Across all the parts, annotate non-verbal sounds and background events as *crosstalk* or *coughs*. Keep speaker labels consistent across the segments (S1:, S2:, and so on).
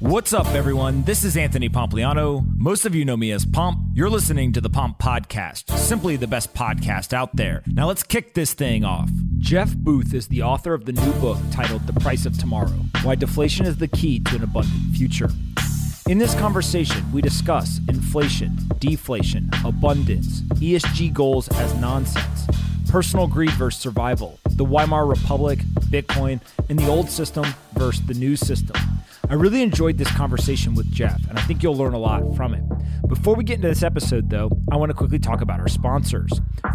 S1: What's up, everyone? This is Anthony Pompliano. Most of you know me as Pomp. You're listening to the Pomp Podcast, simply the best podcast out there. Now let's kick this thing off. Jeff Booth is the author of the new book titled The Price of Tomorrow Why Deflation is the Key to an Abundant Future. In this conversation, we discuss inflation, deflation, abundance, ESG goals as nonsense, personal greed versus survival, the Weimar Republic, Bitcoin, and the old system versus the new system. I really enjoyed this conversation with Jeff, and I think you'll learn a lot from it. Before we get into this episode, though, I want to quickly talk about our sponsors.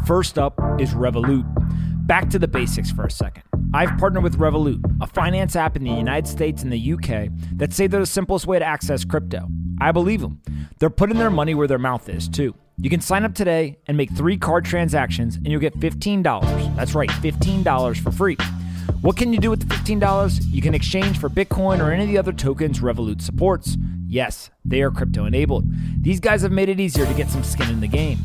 S1: First up is Revolut. Back to the basics for a second. I've partnered with Revolut, a finance app in the United States and the UK that say they're the simplest way to access crypto. I believe them. They're putting their money where their mouth is, too. You can sign up today and make three card transactions, and you'll get $15. That's right, $15 for free. What can you do with the $15? You can exchange for Bitcoin or any of the other tokens Revolut supports. Yes, they are crypto enabled. These guys have made it easier to get some skin in the game.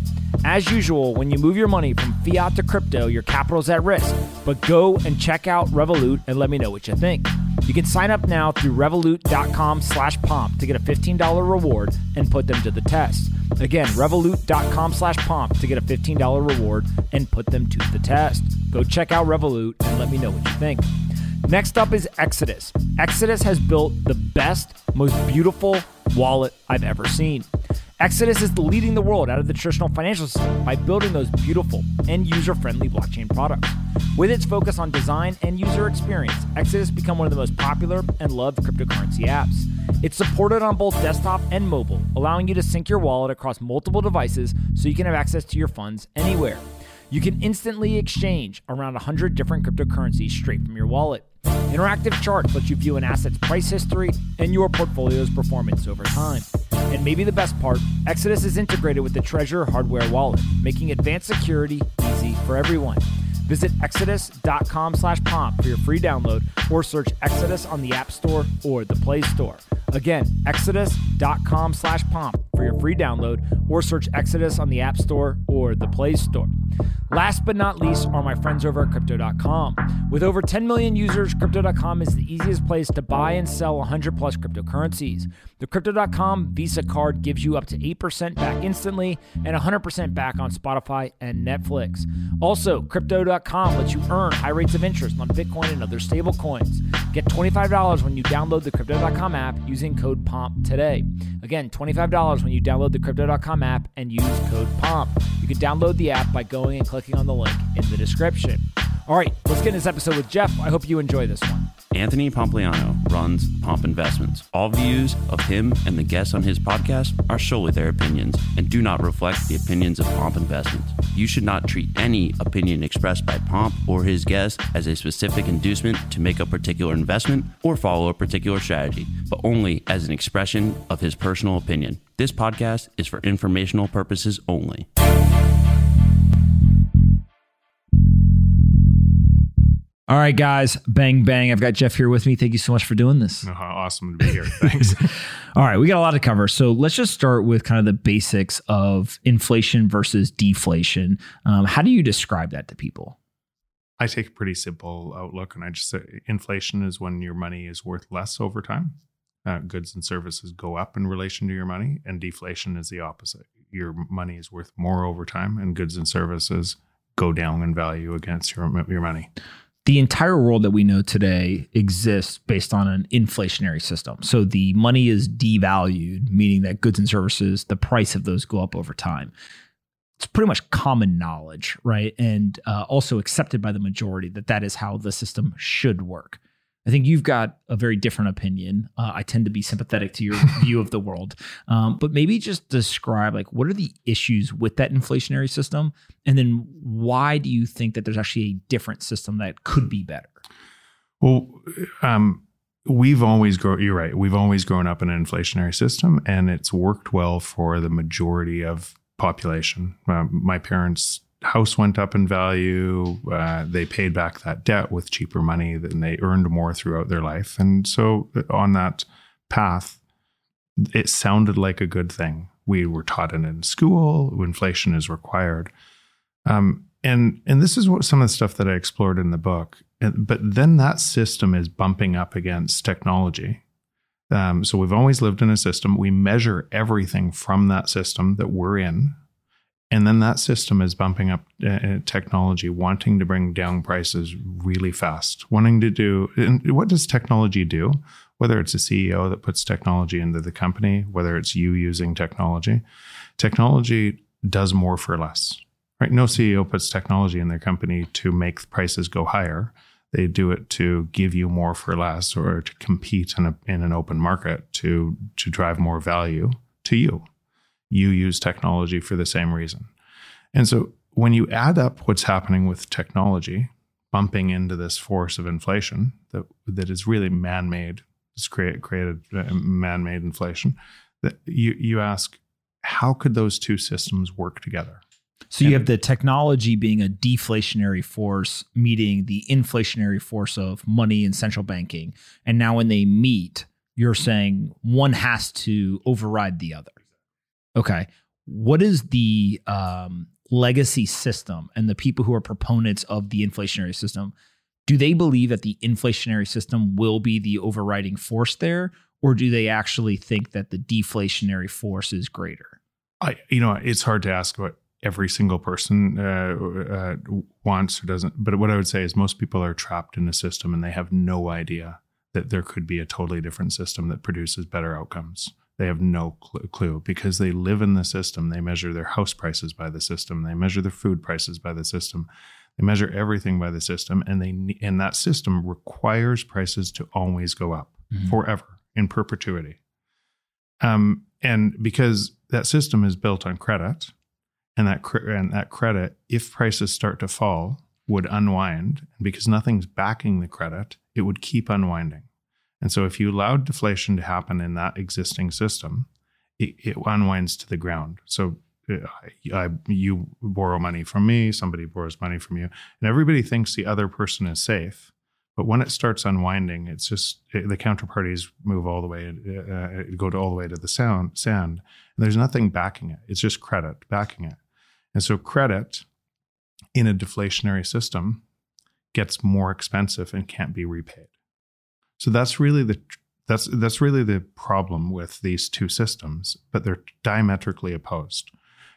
S1: As usual, when you move your money from fiat to crypto, your capital's at risk. But go and check out Revolut and let me know what you think. You can sign up now through revolut.com slash pomp to get a $15 reward and put them to the test. Again, revolut.com slash pomp to get a $15 reward and put them to the test. Go check out Revolut and let me know what you think. Next up is Exodus. Exodus has built the best, most beautiful wallet I've ever seen. Exodus is leading the world out of the traditional financial system by building those beautiful and user friendly blockchain products. With its focus on design and user experience, Exodus has become one of the most popular and loved cryptocurrency apps. It's supported on both desktop and mobile, allowing you to sync your wallet across multiple devices so you can have access to your funds anywhere. You can instantly exchange around 100 different cryptocurrencies straight from your wallet. Interactive charts let you view an asset's price history and your portfolio's performance over time. And maybe the best part, Exodus is integrated with the Trezor hardware wallet, making advanced security easy for everyone. Visit exodus.com slash pomp for your free download or search Exodus on the App Store or the Play Store. Again, exodus.com slash pomp for your free download or search Exodus on the App Store or the Play Store. Last but not least are my friends over at Crypto.com. With over 10 million users, Crypto.com is the easiest place to buy and sell 100 plus cryptocurrencies. The Crypto.com Visa card gives you up to 8% back instantly and 100% back on Spotify and Netflix. Also, Crypto.com lets you earn high rates of interest on Bitcoin and other stablecoins. Get $25 when you download the Crypto.com app using code POMP today. Again, $25 when you download the Crypto.com app and use code POMP. You can download the app by going and clicking on the link in the description. All right, let's get in this episode with Jeff. I hope you enjoy this one.
S2: Anthony Pompliano runs Pomp Investments. All views of him and the guests on his podcast are solely their opinions and do not reflect the opinions of Pomp Investments. You should not treat any opinion expressed by Pomp or his guests as a specific inducement to make a particular investment or follow a particular strategy, but only as an expression of his personal opinion. This podcast is for informational purposes only.
S1: All right, guys, bang, bang. I've got Jeff here with me. Thank you so much for doing this.
S3: Oh, awesome to be here. Thanks. *laughs*
S1: All right, we got a lot to cover. So let's just start with kind of the basics of inflation versus deflation. Um, how do you describe that to people?
S3: I take a pretty simple outlook, and I just say inflation is when your money is worth less over time. Uh, goods and services go up in relation to your money, and deflation is the opposite. Your money is worth more over time, and goods and services go down in value against your your money
S1: the entire world that we know today exists based on an inflationary system. So the money is devalued, meaning that goods and services, the price of those go up over time. It's pretty much common knowledge, right? And uh, also accepted by the majority that that is how the system should work. I think you've got a very different opinion. Uh, I tend to be sympathetic to your *laughs* view of the world, um, but maybe just describe like what are the issues with that inflationary system, and then why do you think that there's actually a different system that could be better?
S3: Well, um, we've always grown. You're right. We've always grown up in an inflationary system, and it's worked well for the majority of population. Uh, my parents house went up in value. Uh, they paid back that debt with cheaper money, and they earned more throughout their life. And so, on that path, it sounded like a good thing. We were taught it in school. Inflation is required, um, and and this is what some of the stuff that I explored in the book. But then that system is bumping up against technology, Um, so we've always lived in a system. We measure everything from that system that we're in. And then that system is bumping up uh, technology, wanting to bring down prices really fast, wanting to do. And what does technology do? Whether it's a CEO that puts technology into the company, whether it's you using technology, technology does more for less. Right? No CEO puts technology in their company to make prices go higher. They do it to give you more for less, or to compete in, a, in an open market to to drive more value to you you use technology for the same reason. And so when you add up what's happening with technology bumping into this force of inflation that that is really man-made, it's create, created uh, man-made inflation, that you you ask how could those two systems work together?
S1: So you have the technology being a deflationary force meeting the inflationary force of money and central banking. And now when they meet, you're saying one has to override the other. Okay. What is the um, legacy system and the people who are proponents of the inflationary system? Do they believe that the inflationary system will be the overriding force there, or do they actually think that the deflationary force is greater?
S3: I, you know, it's hard to ask what every single person uh, uh, wants or doesn't. But what I would say is most people are trapped in a system and they have no idea that there could be a totally different system that produces better outcomes. They have no clue because they live in the system. They measure their house prices by the system. They measure their food prices by the system. They measure everything by the system, and they and that system requires prices to always go up mm-hmm. forever in perpetuity. Um, and because that system is built on credit, and that cre- and that credit, if prices start to fall, would unwind, and because nothing's backing the credit, it would keep unwinding. And so if you allowed deflation to happen in that existing system, it, it unwinds to the ground. So uh, I, you borrow money from me, somebody borrows money from you, and everybody thinks the other person is safe. But when it starts unwinding, it's just it, the counterparties move all the way, uh, uh, go to all the way to the sound, sand, and there's nothing backing it. It's just credit backing it. And so credit in a deflationary system gets more expensive and can't be repaid. So that's really the that's that's really the problem with these two systems, but they're diametrically opposed.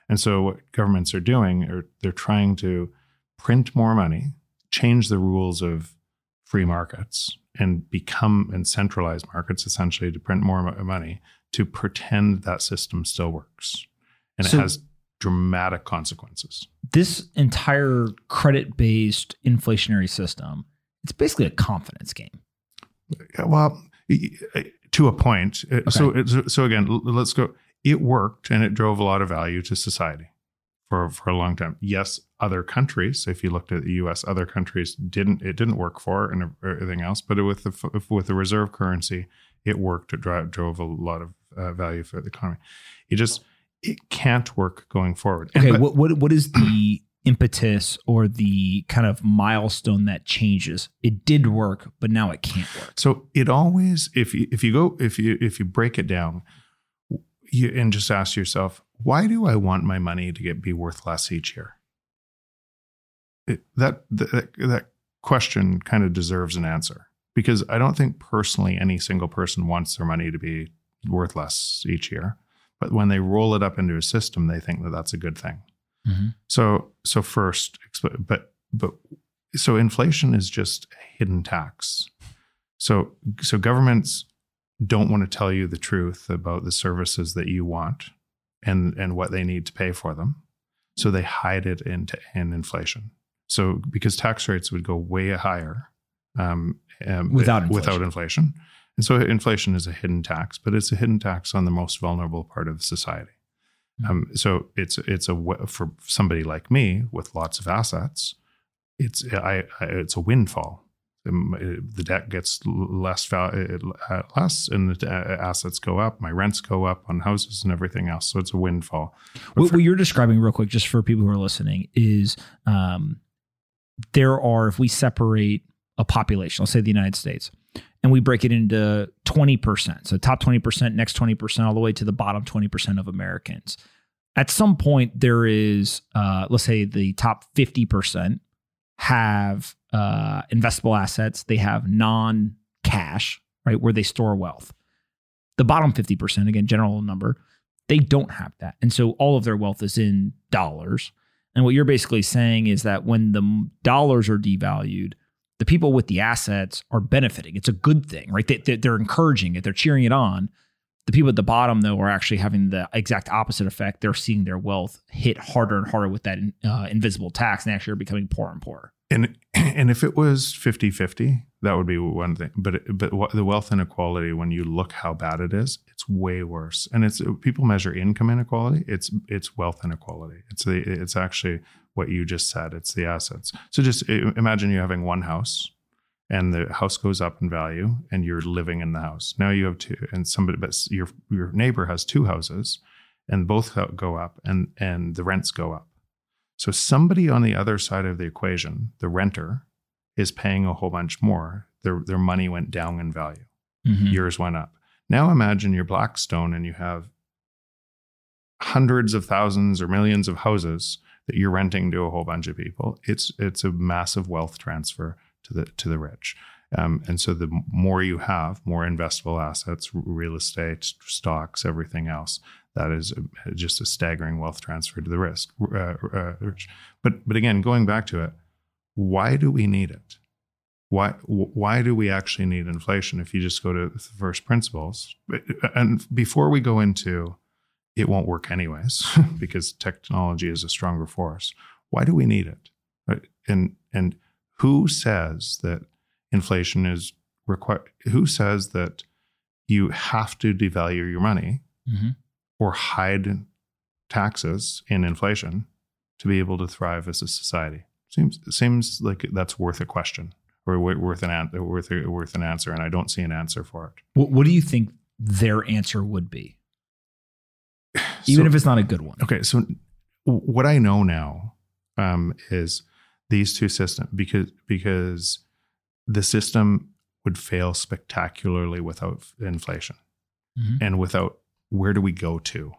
S3: And so what governments are doing are they're trying to print more money, change the rules of free markets and become and centralize markets essentially to print more money to pretend that system still works. And so it has dramatic consequences.
S1: This entire credit-based inflationary system, it's basically a confidence game.
S3: Well, to a point. Uh, okay. So, so again, let's go. It worked and it drove a lot of value to society for for a long time. Yes, other countries, if you looked at the U.S., other countries didn't. It didn't work for and everything else. But with the with the reserve currency, it worked. It drove, drove a lot of uh, value for the economy. It just it can't work going forward.
S1: Okay, but, what what what is the impetus or the kind of milestone that changes. It did work, but now it can't work.
S3: So it always, if you if you go if you if you break it down, you and just ask yourself, why do I want my money to get be worth less each year? It, that that that question kind of deserves an answer because I don't think personally any single person wants their money to be worth less each year. But when they roll it up into a system, they think that that's a good thing. Mm-hmm. So so first, but but so inflation is just a hidden tax. So so governments don't want to tell you the truth about the services that you want and and what they need to pay for them. So they hide it into in inflation. So because tax rates would go way higher um,
S1: um, without inflation.
S3: without inflation, and so inflation is a hidden tax, but it's a hidden tax on the most vulnerable part of society. Mm-hmm. Um, so it's it's a for somebody like me with lots of assets, it's I, I it's a windfall. Um, the debt gets less value, less, and the uh, assets go up. My rents go up on houses and everything else. So it's a windfall.
S1: What, for, what, you're describing, real quick, just for people who are listening, is um, there are if we separate a population, let's say the United States, and we break it into 20%. So top 20%, next 20%, all the way to the bottom 20% of Americans. At some point, there is, uh, let's say the top 50% have uh, investable assets, they have non cash, right, where they store wealth. The bottom 50%, again, general number, they don't have that. And so all of their wealth is in dollars. And what you're basically saying is that when the dollars are devalued, the people with the assets are benefiting. It's a good thing, right? They, they're encouraging it, they're cheering it on. The people at the bottom, though, are actually having the exact opposite effect. They're seeing their wealth hit harder and harder with that uh, invisible tax and actually are becoming poorer and poorer.
S3: And *clears throat* and if it was 50-50, that would be one thing. But but the wealth inequality, when you look how bad it is, it's way worse. And it's people measure income inequality. It's it's wealth inequality. It's the it's actually what you just said. It's the assets. So just imagine you having one house and the house goes up in value and you're living in the house. Now you have two and somebody but your your neighbor has two houses and both go up and and the rents go up. So somebody on the other side of the equation, the renter, is paying a whole bunch more. Their their money went down in value. Mm-hmm. Yours went up. Now imagine you're Blackstone and you have hundreds of thousands or millions of houses that you're renting to a whole bunch of people. It's it's a massive wealth transfer to the to the rich. Um, and so the more you have, more investable assets, real estate, stocks, everything else, that is a, just a staggering wealth transfer to the risk. Uh, uh, rich. But but again, going back to it, why do we need it? Why why do we actually need inflation? If you just go to the first principles, and before we go into it won't work anyways *laughs* because technology is a stronger force. Why do we need it? And and who says that inflation is required? Who says that you have to devalue your money mm-hmm. or hide taxes in inflation to be able to thrive as a society? Seems seems like that's worth a question or worth an worth a, worth an answer, and I don't see an answer for it.
S1: What, what do you think their answer would be? Even so, if it's not a good one.
S3: Okay, so what I know now um, is these two systems because because the system would fail spectacularly without inflation. Mm-hmm. and without where do we go to?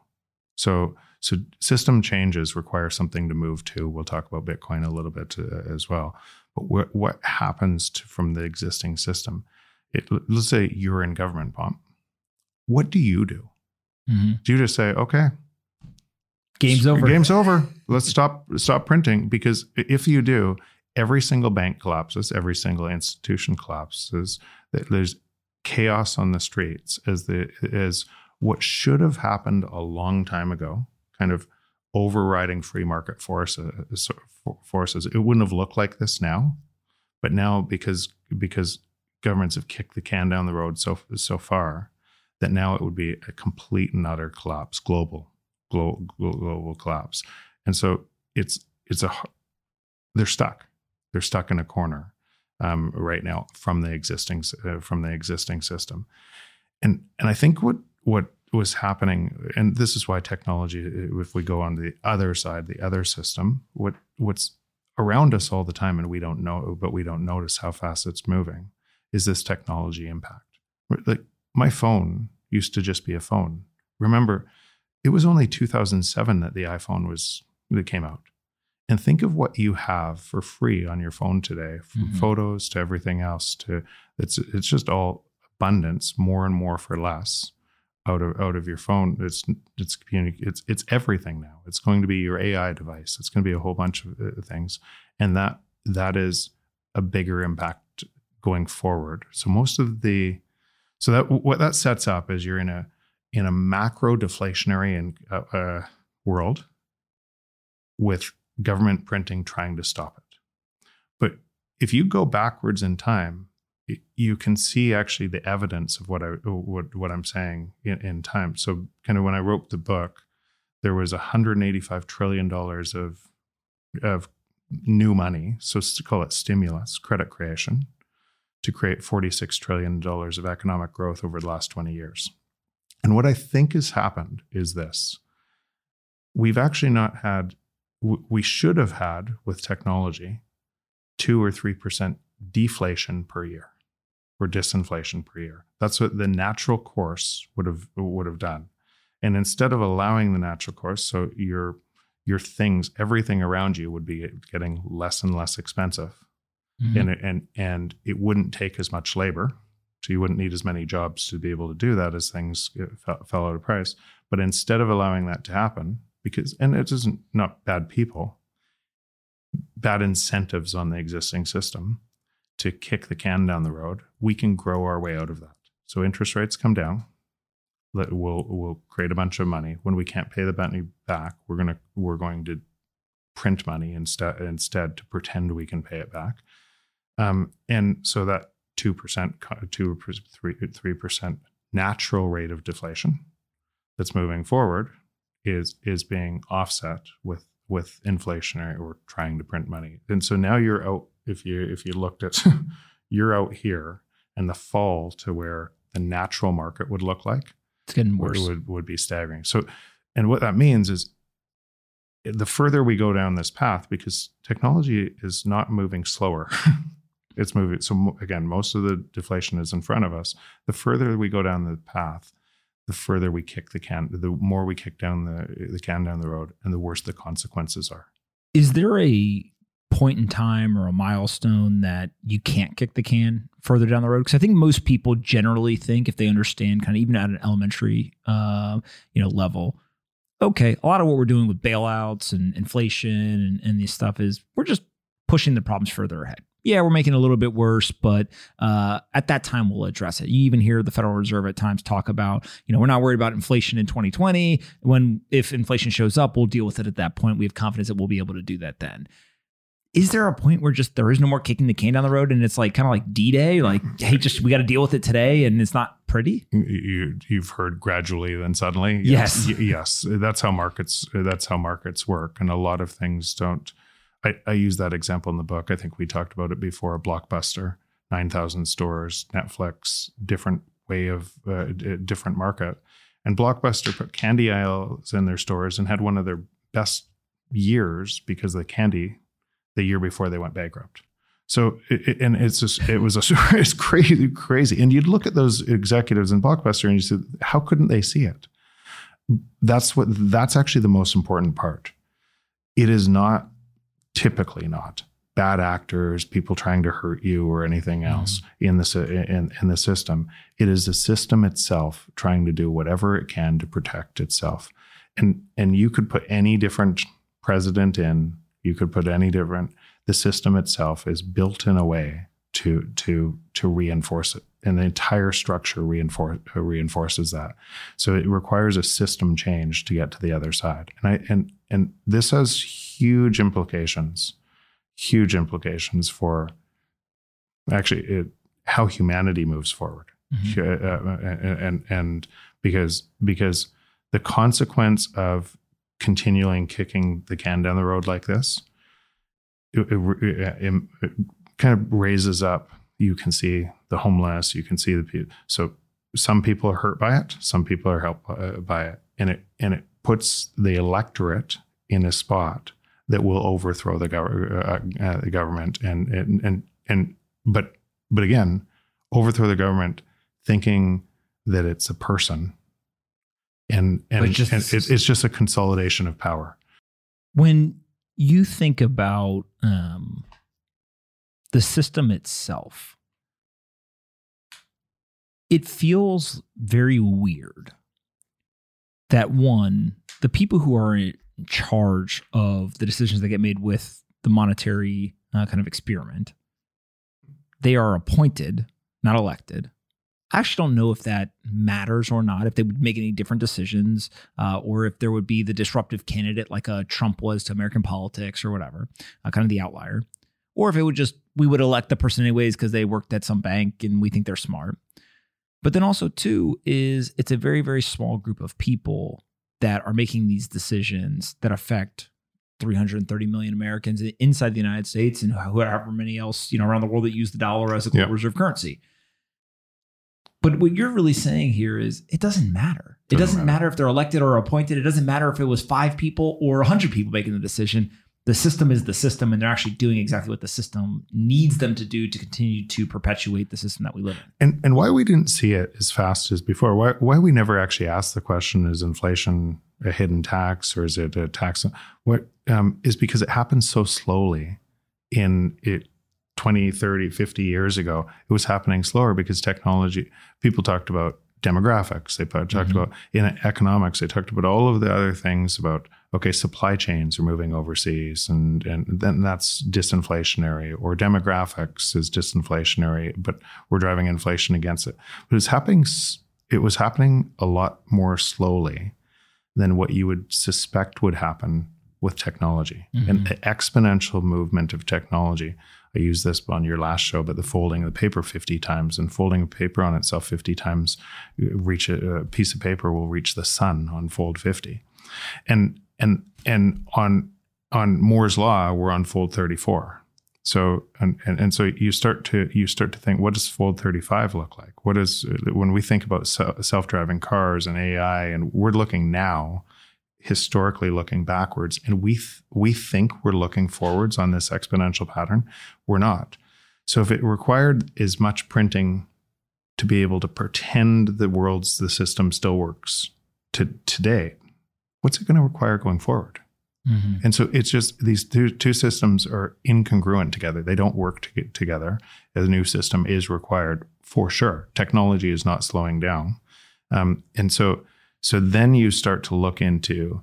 S3: So so system changes require something to move to. We'll talk about bitcoin a little bit uh, as well. But what what happens to, from the existing system? It, let's say you're in government pomp what do you do mm-hmm. do you just say okay
S1: Game's over.
S3: Game's over. Let's stop stop printing because if you do, every single bank collapses, every single institution collapses. There's chaos on the streets as the as what should have happened a long time ago, kind of overriding free market forces. Forces. It wouldn't have looked like this now, but now because because governments have kicked the can down the road so so far that now it would be a complete and utter collapse, global global, global collapse. And so it's it's a they're stuck. They're stuck in a corner um, right now from the existing uh, from the existing system. And and I think what what was happening, and this is why technology, if we go on the other side, the other system, what what's around us all the time, and we don't know, but we don't notice how fast it's moving, is this technology impact. Like my phone used to just be a phone. Remember, it was only 2007 that the iPhone was that came out. And think of what you have for free on your phone today, from mm-hmm. photos to everything else. To it's it's just all abundance, more and more for less out of out of your phone. It's it's it's it's everything now. It's going to be your AI device. It's going to be a whole bunch of uh, things, and that that is a bigger impact going forward. So most of the so that what that sets up is you're in a in a macro deflationary and, uh, uh, world with government printing trying to stop it. But if you go backwards in time, you can see actually the evidence of what I what what I'm saying in, in time. So kind of when I wrote the book, there was 185 trillion dollars of of new money, so to call it stimulus, credit creation, to create 46 trillion dollars of economic growth over the last 20 years. And what I think has happened is this we've actually not had, we should have had with technology, two or 3% deflation per year or disinflation per year. That's what the natural course would have would have done. And instead of allowing the natural course, so your your things, everything around you would be getting less and less expensive. Mm-hmm. And, and and it wouldn't take as much labor so You wouldn't need as many jobs to be able to do that as things fell, fell out of price. But instead of allowing that to happen, because and it isn't not bad people, bad incentives on the existing system to kick the can down the road, we can grow our way out of that. So interest rates come down. We'll we'll create a bunch of money. When we can't pay the money back, we're gonna we're going to print money instead instead to pretend we can pay it back. Um, and so that two percent, two three three percent natural rate of deflation that's moving forward is is being offset with with inflationary or trying to print money. And so now you're out if you if you looked at *laughs* you're out here and the fall to where the natural market would look like.
S1: It's getting worse.
S3: Would, would be staggering. So, and what that means is the further we go down this path, because technology is not moving slower, *laughs* it's moving. So, again, most of the deflation is in front of us. The further we go down the path, the further we kick the can, the more we kick down the, the can down the road, and the worse the consequences are.
S1: Is there a point in time or a milestone that you can't kick the can further down the road? Because I think most people generally think if they understand kind of even at an elementary uh, you know level, okay, a lot of what we're doing with bailouts and inflation and, and this stuff is we're just pushing the problems further ahead. Yeah, we're making it a little bit worse, but uh, at that time we'll address it. You even hear the Federal Reserve at times talk about, you know, we're not worried about inflation in 2020. When if inflation shows up, we'll deal with it at that point. We have confidence that we'll be able to do that then. Is there a point where just there is no more kicking the can down the road and it's like kind of like d-day? Like hey just we got to deal with it today and it's not pretty?
S3: You, you've heard gradually then suddenly?
S1: Yes.
S3: Yes, yes. That's how markets that's how markets work and a lot of things don't I, I use that example in the book i think we talked about it before blockbuster 9000 stores netflix different way of uh, different market and blockbuster put candy aisles in their stores and had one of their best years because of the candy the year before they went bankrupt. So, it, and it's just, it was a, *laughs* it's crazy, crazy. And you'd look at those executives in Blockbuster and you said, how couldn't they see it? That's what, that's actually the most important part. It is not typically not bad actors, people trying to hurt you or anything mm-hmm. else mm-hmm. in the in, in the system. It is the system itself trying to do whatever it can to protect itself. And and you could put any different president in you could put any different. The system itself is built in a way to to to reinforce it, and the entire structure reinforce, reinforces that. So it requires a system change to get to the other side, and I and and this has huge implications, huge implications for actually it, how humanity moves forward, mm-hmm. uh, and, and and because because the consequence of continuing kicking the can down the road like this, it, it, it, it kind of raises up. You can see the homeless. You can see the people. So some people are hurt by it. Some people are helped by it, and it and it puts the electorate in a spot that will overthrow the, gov- uh, uh, the government and, and and and but but again, overthrow the government thinking that it's a person and and, just, and it, it's just a consolidation of power.
S1: When you think about um, the system itself, it feels very weird that one, the people who are in charge of the decisions that get made with the monetary uh, kind of experiment, they are appointed, not elected. I actually don't know if that matters or not, if they would make any different decisions, uh, or if there would be the disruptive candidate like a Trump was to American politics or whatever, uh, kind of the outlier, or if it would just, we would elect the person anyways because they worked at some bank and we think they're smart. But then also, too, is it's a very, very small group of people that are making these decisions that affect 330 million Americans inside the United States and however many else, you know, around the world that use the dollar as a global yeah. reserve currency. But what you're really saying here is it doesn't matter. It doesn't, matter. matter if they're elected or appointed. It doesn't matter if it was five people or 100 people making the decision. The system is the system, and they're actually doing exactly what the system needs them to do to continue to perpetuate the system that we live in.
S3: And and why we didn't see it as fast as before? Why why we never actually asked the question: Is inflation a hidden tax or is it a tax? What um, is because it happens so slowly in it 20, 30, 50 years ago, it was happening slower because technology, people talked about demographics, they talked mm-hmm. about in economics, they talked about all of the other things about, okay, supply chains are moving overseas and, and then that's disinflationary or demographics is disinflationary, but we're driving inflation against it. But it's happening, it was happening a lot more slowly than what you would suspect would happen with technology. Mm-hmm. An exponential movement of technology I used this on your last show, but the folding of the paper 50 times and folding a paper on itself 50 times, reach a, a piece of paper will reach the sun on fold 50. And, and, and on, on Moore's law, we're on fold 34. So and, and, and so you start to you start to think what does fold 35 look like? What is when we think about self-driving cars and AI and we're looking now historically looking backwards and we th- we think we're looking forwards on this exponential pattern we're not so if it required as much printing to be able to pretend the world's the system still works to today what's it going to require going forward mm-hmm. and so it's just these two, two, systems are incongruent together they don't work to together a new system is required for sure technology is not slowing down um, and so so then you start to look into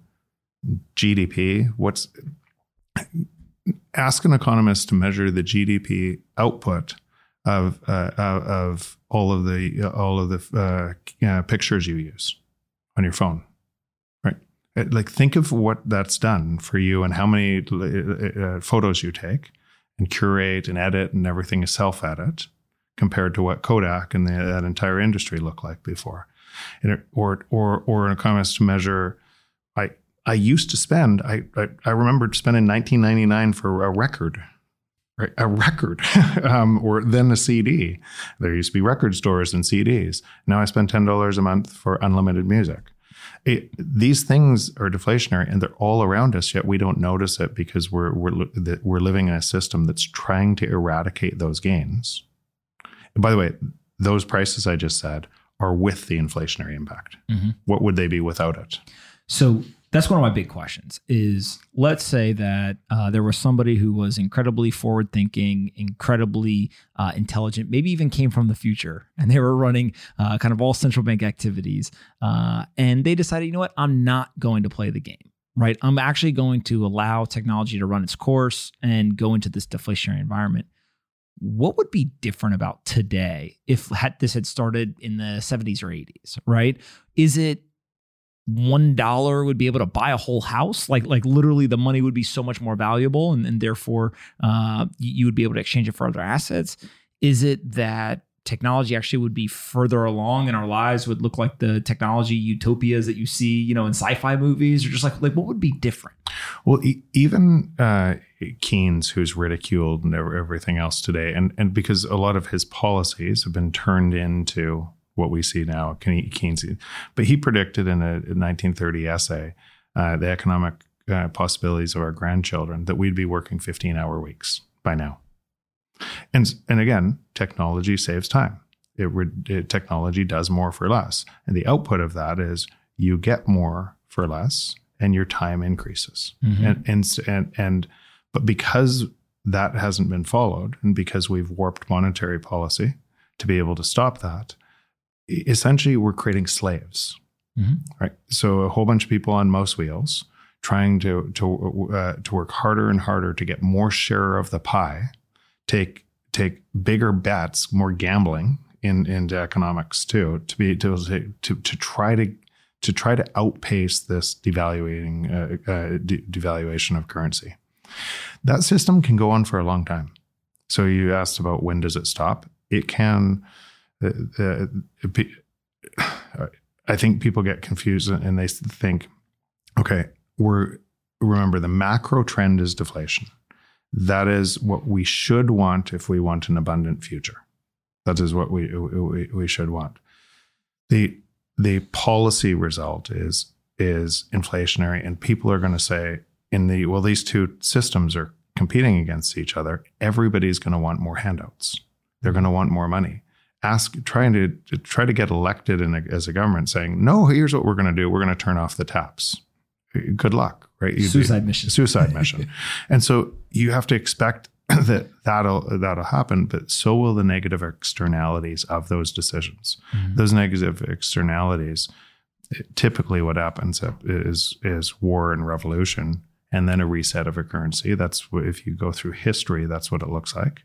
S3: GDP. What's ask an economist to measure the GDP output of uh, of all of the all of the uh, pictures you use on your phone? Uh, like think of what that's done for you and how many uh, uh, photos you take and curate and edit and everything is self edit compared to what Kodak and the, that entire industry looked like before and or or or an economist to measure. I I used to spend. I I, I remember spending 1999 for a record. Right, a record, *laughs* um, or then a CD. There used to be record stores and CDs. Now I spend ten dollars a month for unlimited music. It, these things are deflationary and they're all around us yet we don't notice it because we're we're we're living in a system that's trying to eradicate those gains and by the way those prices i just said are with the inflationary impact. Mm-hmm. What would they be without it?
S1: So that's one of my big questions is let's say that uh, there was somebody who was incredibly forward thinking incredibly uh, intelligent maybe even came from the future and they were running uh, kind of all central bank activities uh, and they decided you know what? I'm not going to play the game right? I'm actually going to allow technology to run its course and go into this deflationary environment. What would be different about today if this had started in the 70s or 80s, right? Is it one dollar would be able to buy a whole house. Like like literally the money would be so much more valuable and, and therefore uh, you would be able to exchange it for other assets. Is it that technology actually would be further along in our lives would look like the technology utopias that you see you know in sci-fi movies? Or just like like what would be different?
S3: Well e- even uh, keynes who's ridiculed and everything else today and and because a lot of his policies have been turned into what we see now keynes but he predicted in a, 1930 essay uh, the economic uh, possibilities of our grandchildren that we'd be working 15 hour weeks by now and and again, technology saves time. It, it, technology does more for less, and the output of that is you get more for less, and your time increases. Mm-hmm. And and and and but because that hasn't been followed, and because we've warped monetary policy to be able to stop that, essentially we're creating slaves. Mm-hmm. Right. So a whole bunch of people on mouse wheels trying to to uh, to work harder and harder to get more share of the pie take take bigger bets, more gambling in into economics too, to be to to to try to to try to outpace this devaluating uh, uh, de- devaluation of currency. That system can go on for a long time. So you asked about when does it stop? It can. I think people get confused and they think, okay, we're remember the macro trend is deflation. That is what we should want if we want an abundant future. That is what we, we, we should want. The, the policy result is, is inflationary, and people are going to say, in the well, these two systems are competing against each other. Everybody's going to want more handouts. They're going to want more money. Ask, trying to, to try to get elected a, as a government, saying, "No, here's what we're going to do. We're going to turn off the taps." Good luck right?
S1: You'd suicide be, mission.
S3: Suicide mission. *laughs* and so you have to expect *clears throat* that that'll that'll happen, but so will the negative externalities of those decisions.
S1: Mm-hmm.
S3: Those negative externalities, typically, what happens is is war and revolution, and then a reset of a currency. That's if you go through history, that's what it looks like.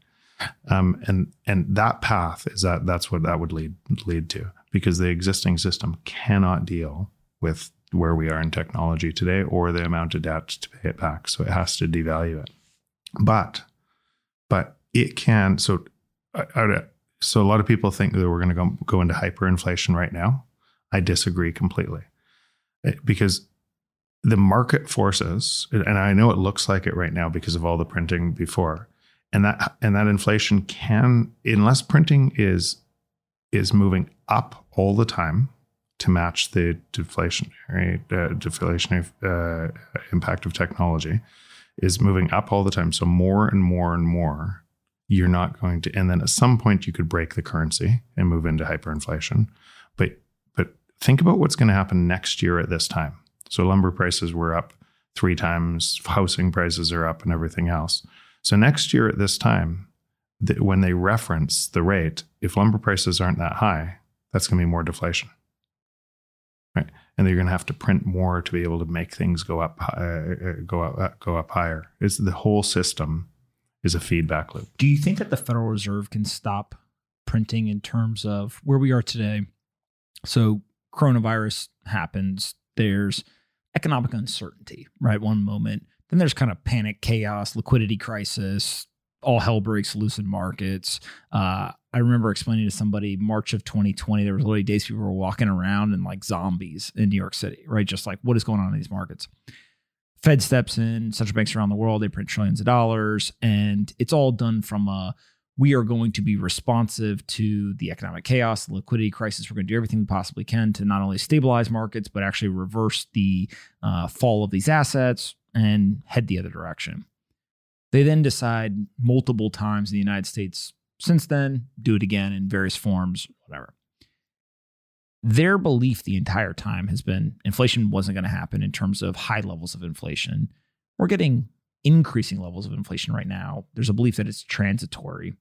S3: Um, and and that path is that that's what that would lead lead to because the existing system cannot deal with where we are in technology today or the amount of debt to pay it back. So it has to devalue it. But but it can. So so a lot of people think that we're going to go go into hyperinflation right now. I disagree completely eh, because the market forces, and I know it looks like it right now because of all the printing before, and that and that inflation can, unless printing is is moving up all the time to match the deflationary uh, deflationary uh, impact of technology, is moving up all the time. So more and more and more, you're not going to. And then at some point, you could break the currency and move into hyperinflation. But but think about what's going to happen next year at this time. So lumber prices were up three times, *laughs* housing prices are up, and everything else. So next year at this time, the, when they reference the rate, if lumber prices aren't that high, that's going to be more deflation right? And they're going to have to print more to be able to make things go up, uh, uh, go up, uh, go up higher. It's the whole system is a feedback loop.
S1: Do you think that the Federal Reserve can stop printing in terms of where we are today? So coronavirus happens. There's economic uncertainty, right? One moment. Then there's kind of panic, chaos, liquidity crisis, all hell breaks loose in markets. Uh, I remember explaining to somebody March of 2020, there was literally days people were walking around and like zombies in New York City, right? Just like what is going on in these markets. Fed steps in, central banks around the world, they print trillions of dollars, and it's all done from a we are going to be responsive to the economic chaos, the liquidity crisis. We're going to do everything we possibly can to not only stabilize markets, but actually reverse the uh, fall of these assets and head the other direction. They then decide multiple times in the United States since then, do it again in various forms, whatever. Their belief the entire time has been inflation wasn't going to happen in terms of high levels of inflation. We're getting increasing levels of inflation right now. There's a belief that it's transitory.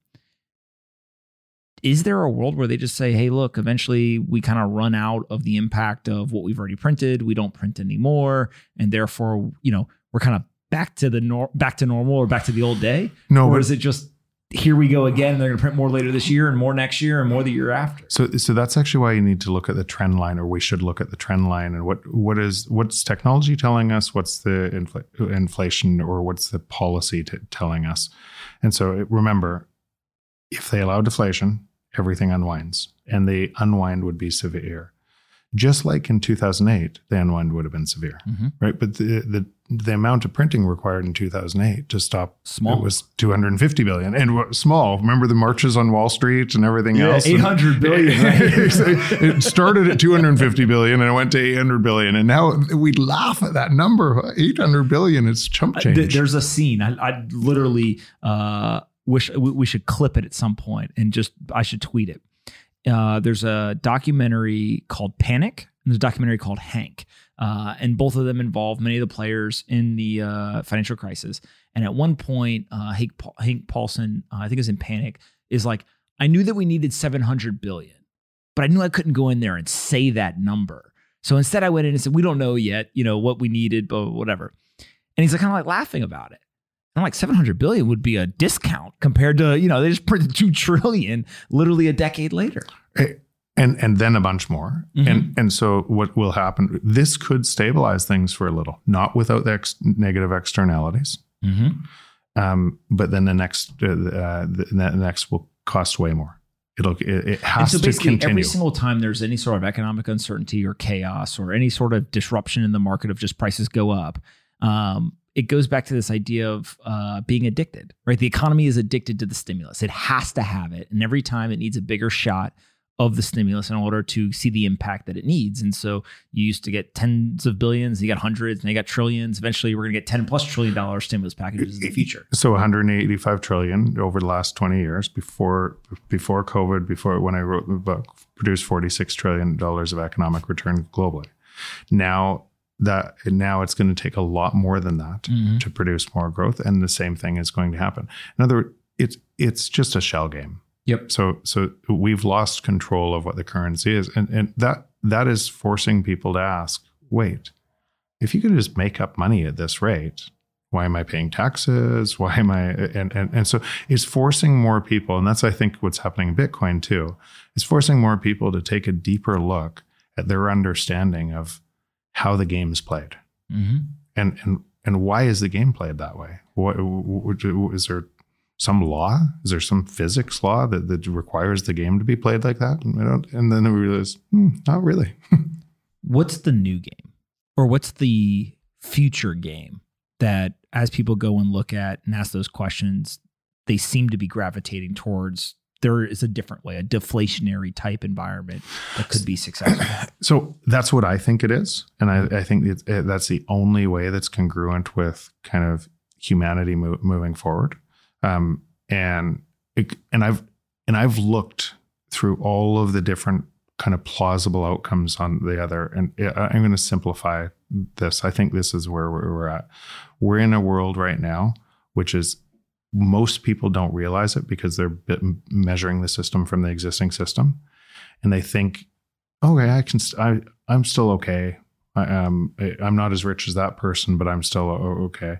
S1: Is there a world where they just say, hey, look, eventually we kind of run out of the impact of what we've already printed. We don't print anymore. And therefore, you know, we're kind of back to the nor- back to normal or back to the old day?
S3: No,
S1: or is it just here we go again? And They're going to print more later this year and more next year and more the year after.
S3: So, so that's actually why you need to look at the trend line, or we should look at the trend line, and what what is what's technology telling us, what's the infl- inflation, or what's the policy t- telling us. And so, remember, if they allow deflation, everything unwinds, and the unwind would be severe. Just like in 2008, the unwind would have been severe,
S1: Mhm.
S3: right? But the, the the amount of printing required in 2008 to stop
S1: Small.
S3: it was 250 billion and what- small. Remember the marches on Wall Street and everything else.
S1: eight hundred billion. *laughs* Right? *laughs*
S3: it started at 250 billion and it went to 800 billion, and now we laugh at that number. 800 billion is chump change.
S1: Th- There's a scene. I, I literally uh, wish we, we should clip it at some point and just I should tweet it. Uh, there's a documentary called Panic and there's a documentary called Hank. Uh, and both of them involve many of the players in the uh, financial crisis. And at one point, uh, Hank, Paul, Hank Paulson, uh, I think was in Panic, is like, I knew that we needed 700 billion, but I knew I couldn't go in there and say that number. So instead, I went in and said, we don't know yet, you know, what we needed, but whatever. And he's like, kind of like laughing about it. I'm like, 700 billion would be a discount compared to, you know, they just printed 2 trillion literally a decade later.
S3: And and then a bunch more.
S1: Mhm.
S3: And and so what will happen? This could stabilize things for a little, not without the ex- negative externalities.
S1: Mm-hmm.
S3: Um, but then the next uh, uh, the, the next will cost way more. It'll it, it
S1: And
S3: has
S1: so
S3: to continue.
S1: every single time there's any sort of economic uncertainty or chaos or any sort of disruption in the market of just prices go up, um, it goes back to this idea of uh, being addicted, right? The economy is addicted to the stimulus. It has to have it. And every time it needs a bigger shot of the stimulus in order to see the impact that it needs. And so you used to get tens of billions, you got hundreds, and you got trillions. Eventually, we're going to get 10 plus trillion dollar stimulus packages in the future.
S3: so 185 trillion over the last 20 years before before COVID, before when I wrote the book, produced 46 trillion dollars of economic return globally. Now that now it's going to take a lot more than that
S1: Mhm.
S3: to produce more growth, and the same thing is going to happen. In other words, it's it's just a shell game.
S1: Yep.
S3: So so we've lost control of what the currency is, and and that that is forcing people to ask, wait, if you could just make up money at this rate, why am I paying taxes? Why am I and and and so it's forcing more people, and that's I think what's happening in Bitcoin too. It's forcing more people to take a deeper look at their understanding of how the game's played
S1: Mhm.
S3: and and and why is the game played that way? What is there some law? Is there some physics law that, that requires the game to be played like that? And, I don't, and then we realize, hmm, not really. *laughs*
S1: What's the new game? Or what's the future game that as people go and look at and ask those questions, they seem to be gravitating towards there is a different way, a deflationary type environment that could be successful. *clears throat*
S3: so that's what I think it is, and I, I think it, that's the only way that's congruent with kind of humanity mo- moving forward. Um, and it, and I've and I've looked through all of the different kind of plausible outcomes on the other, and I'm going to simplify this. I think this is where we're at. We're in a world right now which is most people don't realize it because they're measuring the system from the existing system, and they think, "Okay, I can. I I'm still okay. I, um, I'm not as rich as that person, but I'm still okay."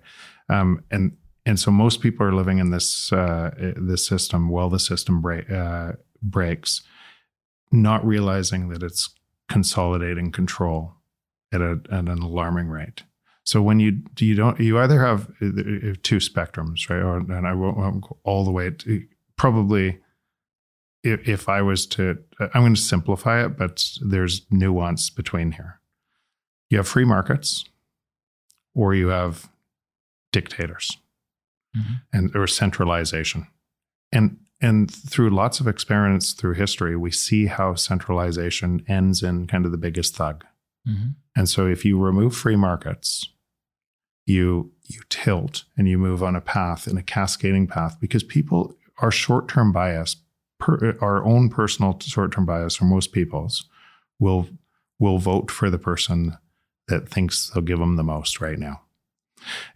S3: Um, and and so most people are living in this uh, this system. while the system uh, breaks, not realizing that it's consolidating control at, a, at an alarming rate. So when you you don't you either have uh, two spectrums, right? Or, and I won't, won't go all the way to probably. If, if I was to, I'm going to simplify it, but there's nuance between here. You have free markets, or you have dictators,
S1: Mhm.
S3: and or centralization, and and through lots of experiments through history, we see how centralization ends in kind of the biggest thug.
S1: Mhm.
S3: And so if you remove free markets, you you tilt and you move on a path in a cascading path because people are short-term bias per, our own personal short-term bias for most people's will will vote for the person that thinks they'll give them the most right now.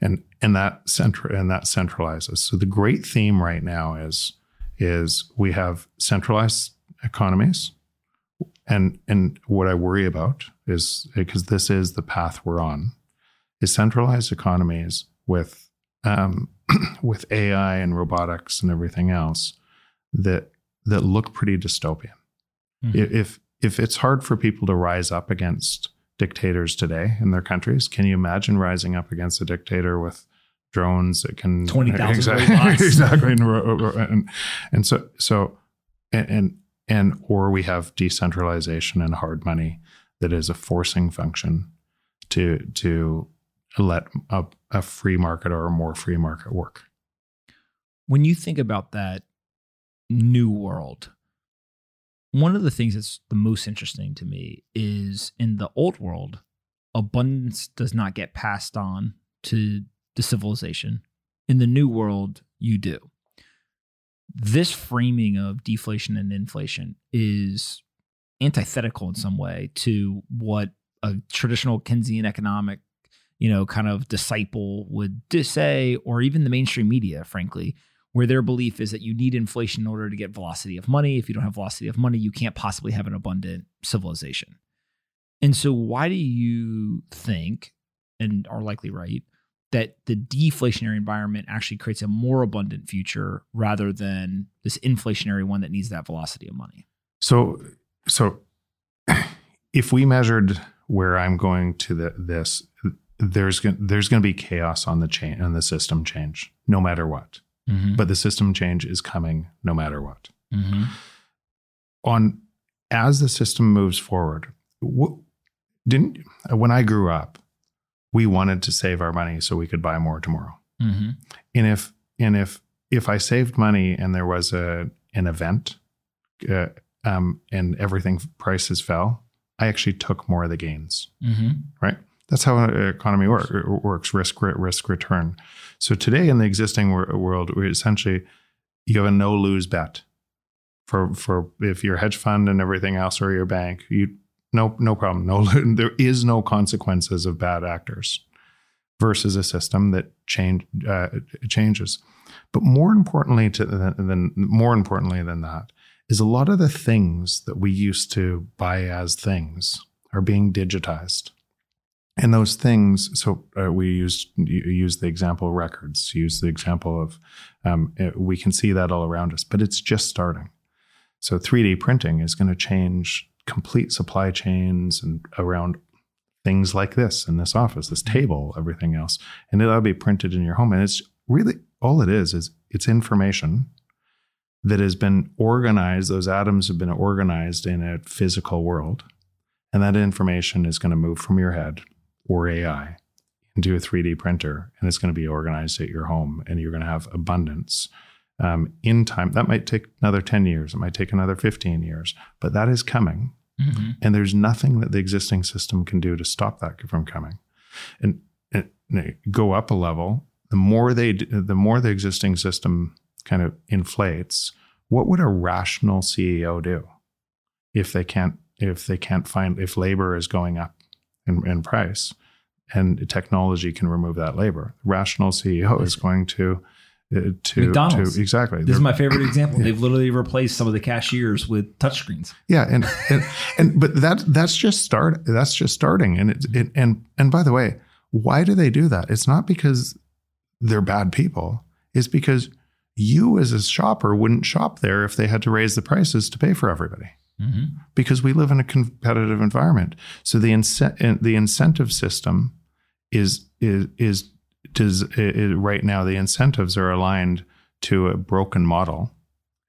S3: And and that center and that centralizes. So the great theme right now is is we have centralized economies and and what I worry about is because this is the path we're on, is centralized economies with um, *clears throat* with AI and robotics and everything else that that look pretty dystopian.
S1: Mhm.
S3: If if it's hard for people to rise up against dictators today in their countries, can you imagine rising up against a dictator with drones that can
S1: 20,000 *laughs*
S3: exactly,
S1: robots. *laughs*
S3: exactly ro- and and so so and, and and or we have decentralization and hard money that is a forcing function to to let a, a free market or a more free market work.
S1: when you think about that new world, one of the things that's the most interesting to me is in the old world, abundance does not get passed on to the civilization. In the new world, you do. This framing of deflation and inflation is antithetical in some way to what a traditional Keynesian economic, you know, kind of disciple would say, or even the mainstream media, frankly, where their belief is that you need inflation in order to get velocity of money. If you don't have velocity of money, you can't possibly have an abundant civilization. And so, why do you think, and are likely right, that the deflationary environment actually creates a more abundant future rather than this inflationary one that needs that velocity of money?
S3: So so *clears throat* if we measured where I'm going to the, this, there's there's going to be chaos on the chain on the system change, no matter what.
S1: Mm-hmm.
S3: But the system change is coming, no matter what.
S1: mm-hmm.
S3: On as the system moves forward, wh- didn't when I grew up, we wanted to save our money so we could buy more tomorrow.
S1: Mm-hmm.
S3: And if and if if I saved money and there was a an event, uh, um, and everything prices fell, I actually took more of the gains.
S1: Mm-hmm.
S3: Right? That's how an economy work, works: risk risk return. So today in the existing world, we essentially you have a no lose bet for for if your hedge fund and everything else or your bank, you no no problem. No, *laughs* there is no consequences of bad actors versus a system that change uh, changes. But more importantly, to than more importantly than that is a lot of the things that we used to buy as things are being digitized. And those things, so uh, we use use the example of records, use the example of, um, it, we can see that all around us, but it's just starting. So 3D printing is going to change complete supply chains and around things like this in this office, this table, everything else, and it'll be printed in your home. And it's really all it is is it's information that has been organized. Those atoms have been organized in a physical world. And that information is going to move from your head or AI into a 3D printer and it's going to be organized at your home and you're going to have abundance um, in time. That might take another 10 years, it might take another 15 years, but that is coming. Mm-hmm. And there's nothing that the existing system can do to stop that from coming. And, and, go up a level, the more they, the more the existing system kind of inflates, what would a rational CEO do if they can't if they can't find if labor is going up in, in price and technology can remove that labor? Rational CEO is going to uh, to,
S1: McDonald's.
S3: to exactly.
S1: This is my favorite *coughs* example. They've literally replaced some of the cashiers with touchscreens.
S3: Yeah, and, and and but that that's just start. That's just starting. And it, it and and by the way, why do they do that? It's not because they're bad people. It's because you as a shopper wouldn't shop there if they had to raise the prices to pay for everybody. Mm-hmm. Because we live in a competitive environment. So the ince- the incentive system is is is does is, right now the incentives are aligned to a broken model.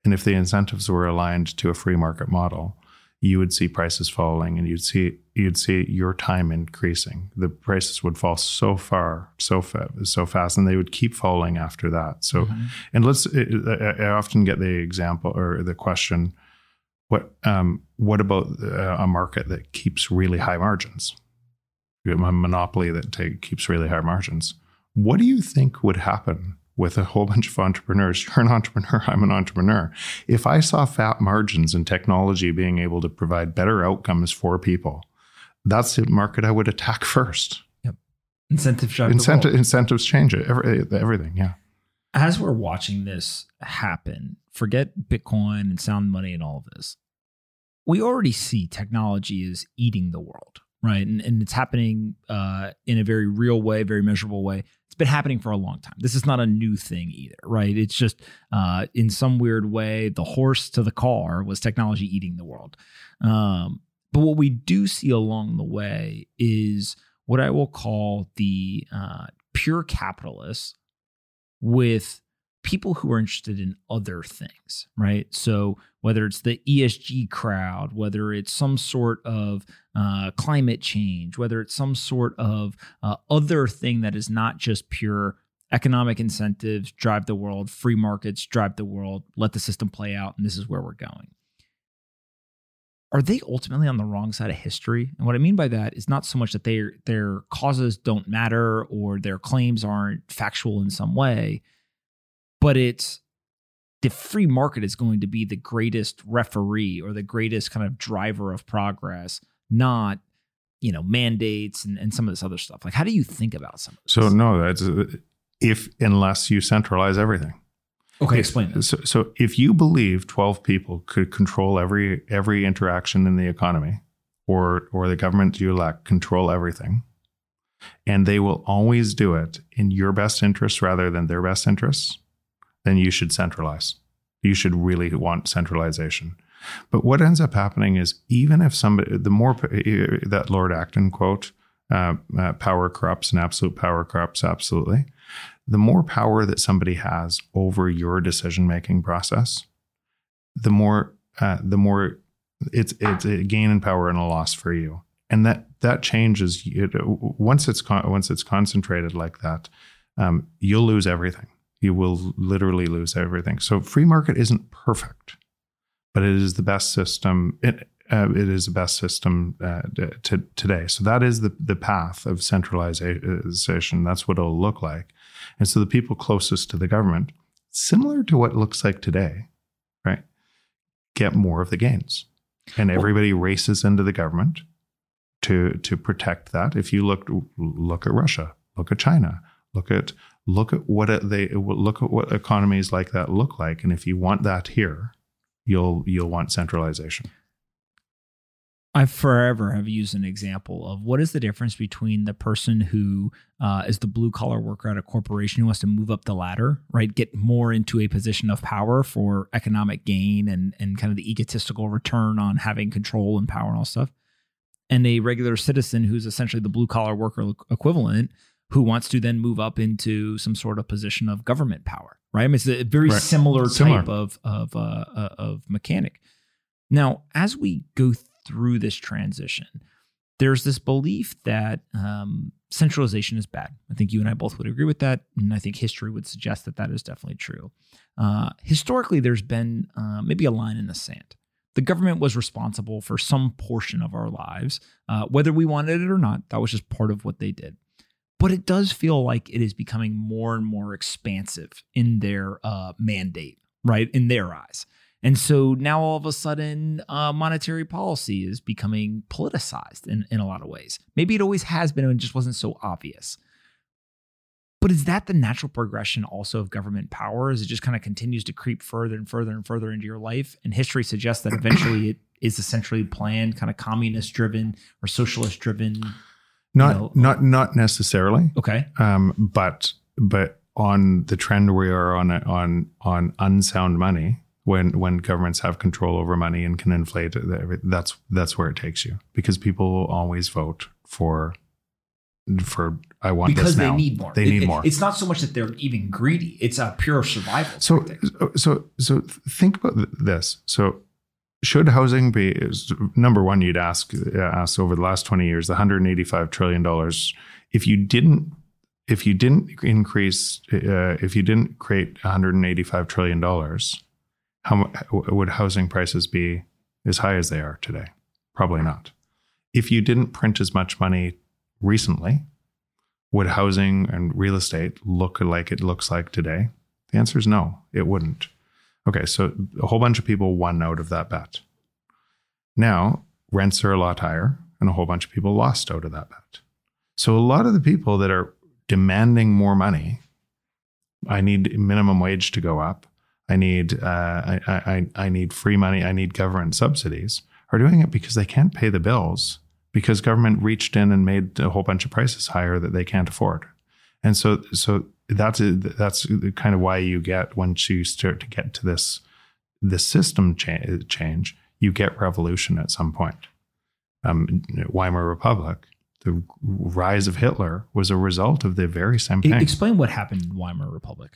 S3: And if the incentives were aligned to a free market model, you would see prices falling and you'd see you'd see your time increasing the prices would fall so far so fa- so fast and they would keep falling after that so mm-hmm. and let's i often get the example or the question what um, what about uh, a market that keeps really high margins a monopoly that take, keeps really high margins what do you think would happen with a whole bunch of entrepreneurs. *laughs* You're an entrepreneur, *laughs* I'm an entrepreneur. If I saw fat margins and technology being able to provide better outcomes for people, that's the market I would attack *laughs* first.
S1: Yep. Incentives
S3: Incentive, Incentives change it, every, everything. Yeah.
S1: As we're watching this happen, forget Bitcoin and sound money and all of this. We already see technology is eating the world, right? And, and it's happening uh, in a very real way, very measurable way it's been happening for a long time. This is not a new thing either, right? It's just uh, in some weird way, the horse to the car was technology eating the world. Um, but what we do see along the way is what I will call the uh, pure capitalists with people who are interested in other things, right? So whether it's the ESG crowd, whether it's some sort of uh, climate change, whether it's some sort of uh, other thing that is not just pure economic incentives drive the world, free markets drive the world, let the system play out, and this is where we're going. Are they ultimately on the wrong side of history? And what I mean by that is not so much that their their causes don't matter or their claims aren't factual in some way, but it's the free market is going to be the greatest referee or the greatest kind of driver of progress, not you know mandates and, and some of this other stuff. Like, how do you think about some? of
S3: this? So no, that's uh, if unless you centralize everything.
S1: Okay, explain.
S3: So, so if you believe twelve people could control every every interaction in the economy, or or the government you elect control everything, and they will always do it in your best interests rather than their best interests, then you should centralize. You should really want centralization. But what ends up happening is even if somebody, the more that Lord Acton quote, uh, uh, power corrupts and absolute power corrupts absolutely. The more power that somebody has over your decision making process, the more uh, the more it's it's a gain in power and a loss for you. And that that changes it, once it's con- once it's concentrated like that, um, you'll lose everything you will literally lose everything. So free market isn't perfect, but it is the best system. It, uh, it is the best system uh, to, today. So that is the, the path of centralization. That's what it'll look like. And so the people closest to the government, similar to what it looks like today, right, get more of the gains. And everybody races into the government to to protect that. If you look look at Russia, look at China, look at look at what they look at what economies like that look like, and if you want that here, you'll you'll want centralization.
S1: I forever have used an example of what is the difference between the person who uh, is the blue collar worker at a corporation who wants to move up the ladder, right, get more into a position of power for economic gain and and kind of the egotistical return on having control and power and all stuff, and a regular citizen who's essentially the blue collar worker equivalent who wants to then move up into some sort of position of government power, right? I mean, it's a very right. similar, similar type of of uh, uh, of mechanic. Now, as we go through this transition, there's this belief that um, centralization is bad. I think you and I both would agree with that, and I think history would suggest that that is definitely true. Uh, historically, there's been uh, maybe a line in the sand. The government was responsible for some portion of our lives, uh, whether we wanted it or not. That was just part of what they did. But it does feel like it is becoming more and more expansive in their uh, mandate, right? In their eyes. And so now all of a sudden, uh, monetary policy is becoming politicized in, in a lot of ways. Maybe it always has been and just wasn't so obvious. But is that the natural progression also of government power? As it just kind of continues to creep further and further and further into your life? And history suggests that eventually it is essentially planned, kind of communist driven or socialist driven.
S3: Not, you know, not, not necessarily.
S1: Okay.
S3: Um, but, but on the trend we are on, on, on unsound money, when when governments have control over money and can inflate that's that's where it takes you because people will always vote for for I want
S1: because
S3: they
S1: need more.
S3: They need
S1: it,
S3: more.
S1: It's not so much that they're even greedy; it's a pure survival.
S3: So so so think about this. So should housing be number one? You'd ask ask over the last twenty years, the hundred and eighty five trillion dollars. If you didn't if you didn't increase uh, if you didn't create 185 trillion dollars how would housing prices be as high as they are today? Probably not. If you didn't print as much money recently, would housing and real estate look like it looks like today? The answer is no, it wouldn't. Okay, so a whole bunch of people won out of that bet. Now, rents are a lot higher, and a whole bunch of people lost out of that bet. So, a lot of the people that are demanding more money, I need minimum wage to go up, I need uh, I, I, I need free money, I need government subsidies, are doing it because they can't pay the bills because government reached in and made a whole bunch of prices higher that they can't afford. And so so that's that's kind of why you get once you start to get to this this system cha- change, you get revolution at some point. Um, Weimar Republic, the rise of Hitler was a result of the very same thing.
S1: Explain what happened in Weimar Republic.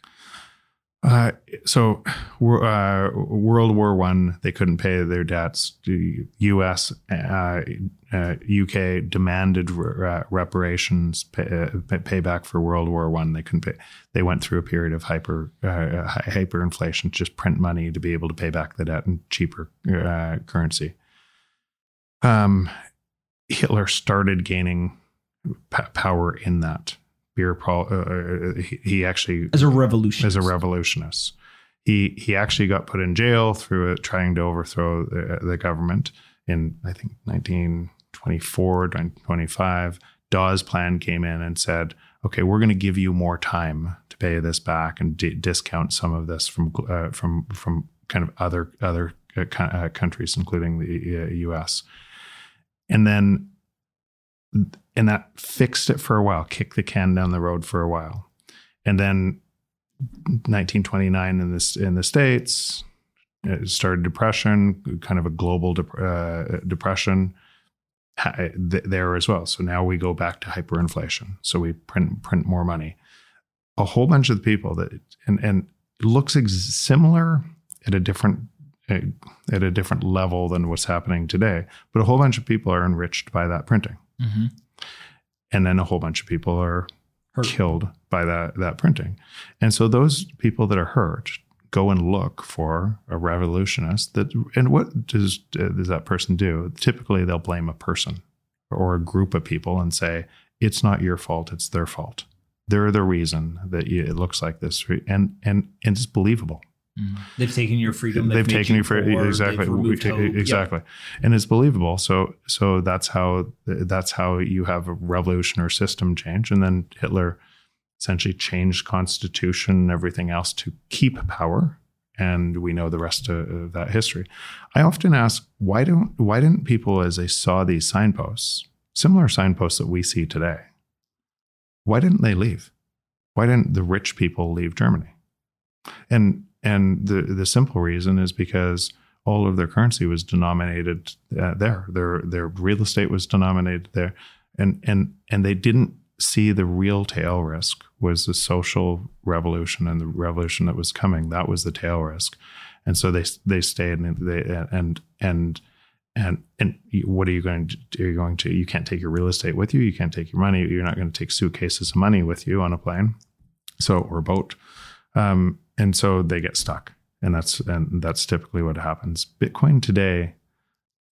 S3: Uh, so, uh, World War One, they couldn't pay their debts. The U.S., uh, UK uh, demanded re- uh, reparations, pay, uh, payback for World War One. They couldn't pay. They went through a period of hyper hyperinflation, just print money to be able to pay back the debt in cheaper currency. Um, Hitler started gaining p- power in that beer pro, uh, he, he, actually
S1: as a revolutionist.
S3: As a revolutionist. He he actually got put in jail through it, trying to overthrow the, the, government in I think 1924 1925 Dawes plan came in and said okay we're going to give you more time to pay this back and d- discount some of this from uh, from from kind of other other uh, uh countries including the US uh, and then and that fixed it for a while, kicked the can down the road for a while. And then 1929 in this in the states it started depression, kind of a global de- uh, depression there as well. So now we go back to hyperinflation. So we print print more money. A whole bunch of people that and and looks ex- similar at a different at a different level than what's happening today, but a whole bunch of people are enriched by that printing. Mm-hmm. And then a whole bunch of people are hurt. killed by that, that printing. And so those people that are hurt go and look for a revolutionist that and what does does that person do typically they'll blame a person or a group of people and say it's not your fault it's their fault they're the reason that it looks like this and and, and it's believable
S1: Mm-hmm. They've taken your freedom.
S3: They've, they've taken you for exactly, exactly, yep. and it's believable. So, so that's how that's how you have a revolution or system change, and then Hitler essentially changed constitution and everything else to keep power, and we know the rest of, of that history. I often ask why don't why didn't people, as they saw these signposts, similar signposts that we see today, why didn't they leave? Why didn't the rich people leave Germany? And and the the simple reason is because all of their currency was denominated uh, there. Their their real estate was denominated there, and and and they didn't see the real tail risk was the social revolution and the revolution that was coming. That was the tail risk, and so they they stayed and they and and and and what are you going to do? You're going to you can't take your real estate with you. You can't take your money. You're not going to take suitcases of money with you on a plane, so or a boat. Um, and so they get stuck. And that's and that's typically what happens. Bitcoin today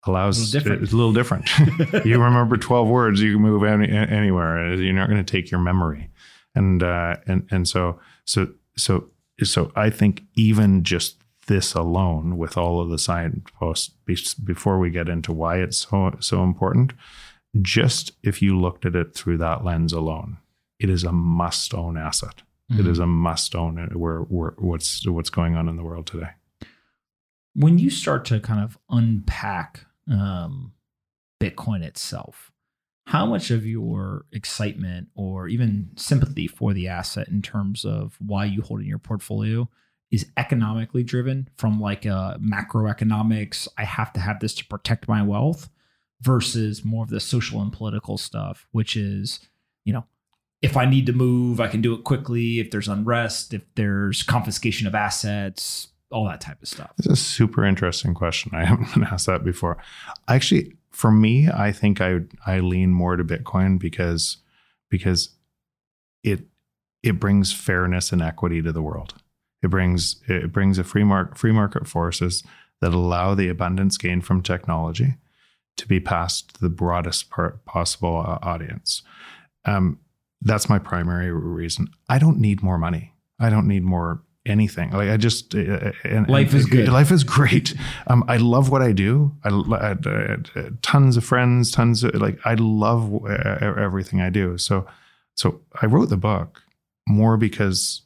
S3: allows
S1: a it's
S3: a little different. *laughs* You remember 12 words you can move any, anywhere. You're not going to take your memory. And uh, and and so so so so i think even just this alone with all of the signposts before we get into why it's so so important just if you looked at it through that lens alone it is a must own asset Mm-hmm. It is mm-hmm. a must own where, where what's what's going on in the world today.
S1: When you start to kind of unpack um, Bitcoin itself, how much of your excitement or even sympathy for the asset in terms of why you hold in your portfolio is economically driven from like a uh, macroeconomics i have to have this to protect my wealth versus more of the social and political stuff which is if I need to move, I can do it quickly. If there's unrest, if there's confiscation of assets, all that type of stuff.
S3: It's a super interesting question. I *laughs* haven't been asked that before. Actually, for me, I think I I lean more to Bitcoin because because it it brings fairness and equity to the world. It brings it brings a free market free market forces that allow the abundance gained from technology to be passed to the broadest possible uh, audience. Um, that's my primary reason. I don't need more money. I don't need more anything. Like I just uh,
S1: and, life is good. *laughs*
S3: Life is great. Um, I love what I do. I, I, I, tons of friends, tons of like I love everything I do. So so I wrote the book more because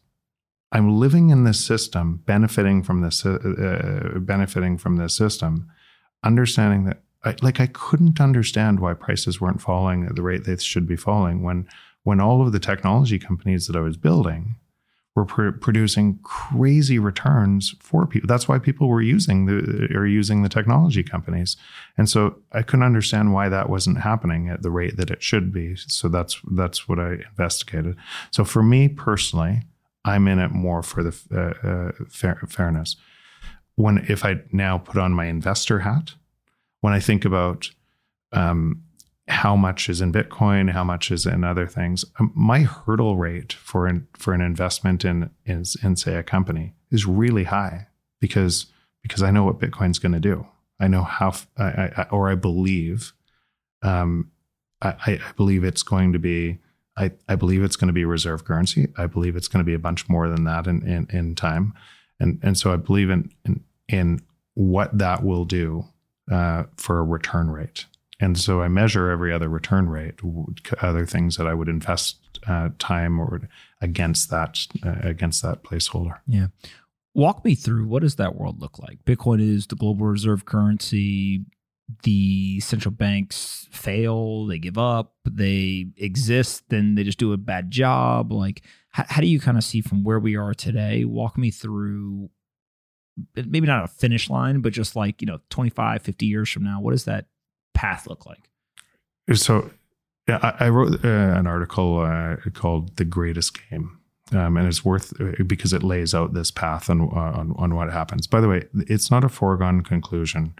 S3: I'm living in this system, benefiting from this, uh, uh, benefiting from this system, understanding that I, like I couldn't understand why prices weren't falling at the rate they should be falling when when all of the technology companies that I was building were pr- producing crazy returns for people. That's why people were using the or using the technology companies. And so I couldn't understand why that wasn't happening at the rate that it should be. So that's that's what I investigated. So for me personally, I'm in it more for the uh, uh, fair, fairness. When if I now put on my investor hat, when I think about um, how much is in Bitcoin, how much is in other things. Um, my hurdle rate for an, for an investment in, in in say a company is really high because because I know what Bitcoin's going to do. I know how, or I believe, um, I, I believe it's going to be. I, I believe it's going to be reserve currency. I believe it's going to be a bunch more than that in, in, in time, and and so I believe in in, in what that will do uh, for a return rate. And so I measure every other return rate, other things that I would invest uh, time or against that uh, against that placeholder.
S1: Yeah. Walk me through what does that world look like? Bitcoin is the global reserve currency. The central banks fail, they give up, they exist, then they just do a bad job. Like, how, how do you kind of see from where we are today? Walk me through maybe not a finish line, but just like, you know, 25, 50 years from now, what does that path look like?
S3: So, yeah, I, I wrote uh, an article uh, called "The Greatest Game," um, and it's worth uh, because it lays out this path on, on on what happens. By the way, it's not a foregone conclusion.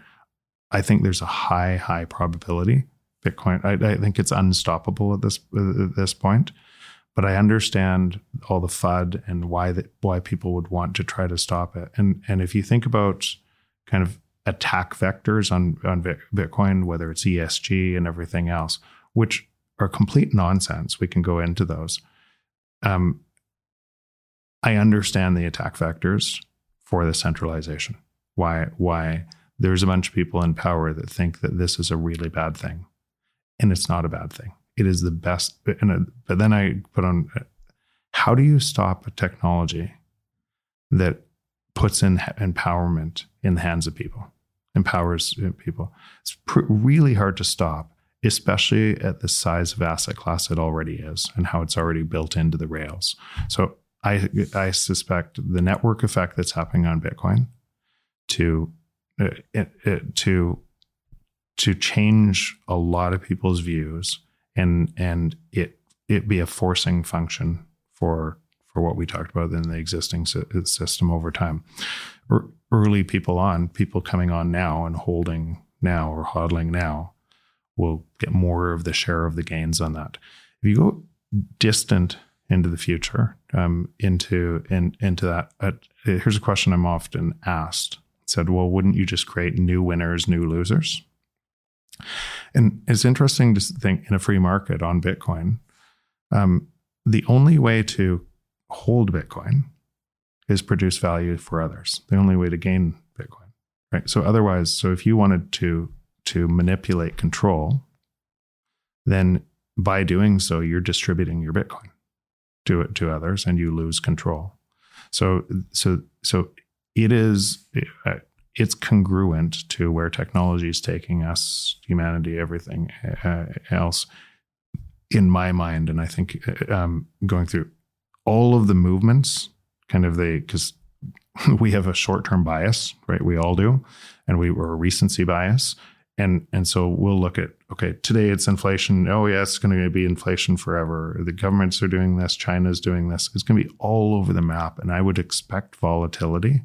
S3: I think there's a high, high probability Bitcoin. I, I think it's unstoppable at this at this point but I understand all the FUD and why that why people would want to try to stop it. And and if you think about kind of attack vectors on, on Bitcoin, whether it's ESG and everything else, which are complete nonsense. We can go into those. Um, I understand the attack vectors for the centralization. Why why there's a bunch of people in power that think that this is a really bad thing, and it's not a bad thing. It is the best. And but then I put on, how do you stop a technology that puts in empowerment in the hands of people, empowers people? It's pr- really hard to stop especially at the size of asset class it already is and how it's already built into the rails. So I I suspect the network effect that's happening on Bitcoin to uh, it, it, to to change a lot of people's views and and it it be a forcing function for for what we talked about in the existing system over time. Early people on, people coming on now and holding now or hodling now will get more of the share of the gains on that. If you go distant into the future, um, into in, into that, uh, here's a question I'm often asked. It said, well, wouldn't you just create new winners, new losers? And it's interesting to think in a free market on Bitcoin, um, the only way to hold Bitcoin is produce value for others. The only way to gain Bitcoin, right? So otherwise, so if you wanted to to manipulate control, then by doing so, you're distributing your Bitcoin to it to others, and you lose control. So, so, so it is. Uh, it's congruent to where technology is taking us, humanity, everything uh, else. In my mind, and I think uh, um, going through all of the movements, kind of the because *laughs* we have a short term bias, right? We all do, and we were a recency bias. And and so we'll look at okay today it's inflation. Oh yeah it's going to be inflation forever. The governments are doing this. China's doing this. It's going to be all over the map. And i would expect volatility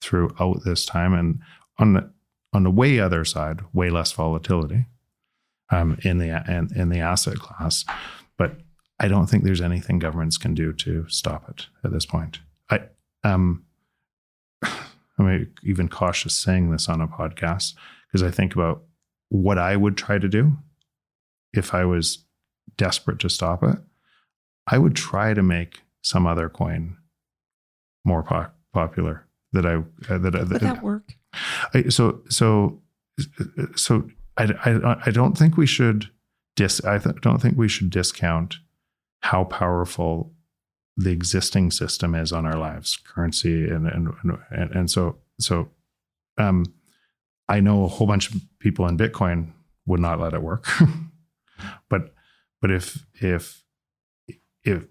S3: throughout this time. And on the on the way other side way less volatility um, in the in, in the asset class. But i don't think there's anything governments can do to stop it at this point i um *sighs* i'm even cautious saying this on a podcast because I think about what I would try to do if I was desperate to stop it. I would try to make some other coin more po- popular that I uh, that
S4: would that work?
S3: I, so so so I, I I don't think we should dis I th- don't think we should discount how powerful the existing system is on our lives, currency and and and, and so so um I know a whole bunch of people in Bitcoin would not let it work. *laughs* but but if if if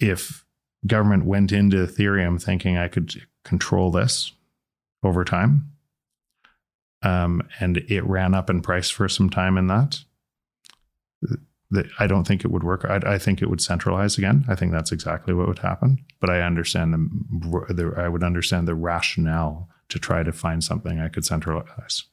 S3: if government went into Ethereum thinking I could control this over time, um, and it ran up in price for some time in that, that I don't think it would work. I, I, think it would centralize again. I think that's exactly what would happen. But I understand the, the I would understand the rationale to try to find something I could centralize.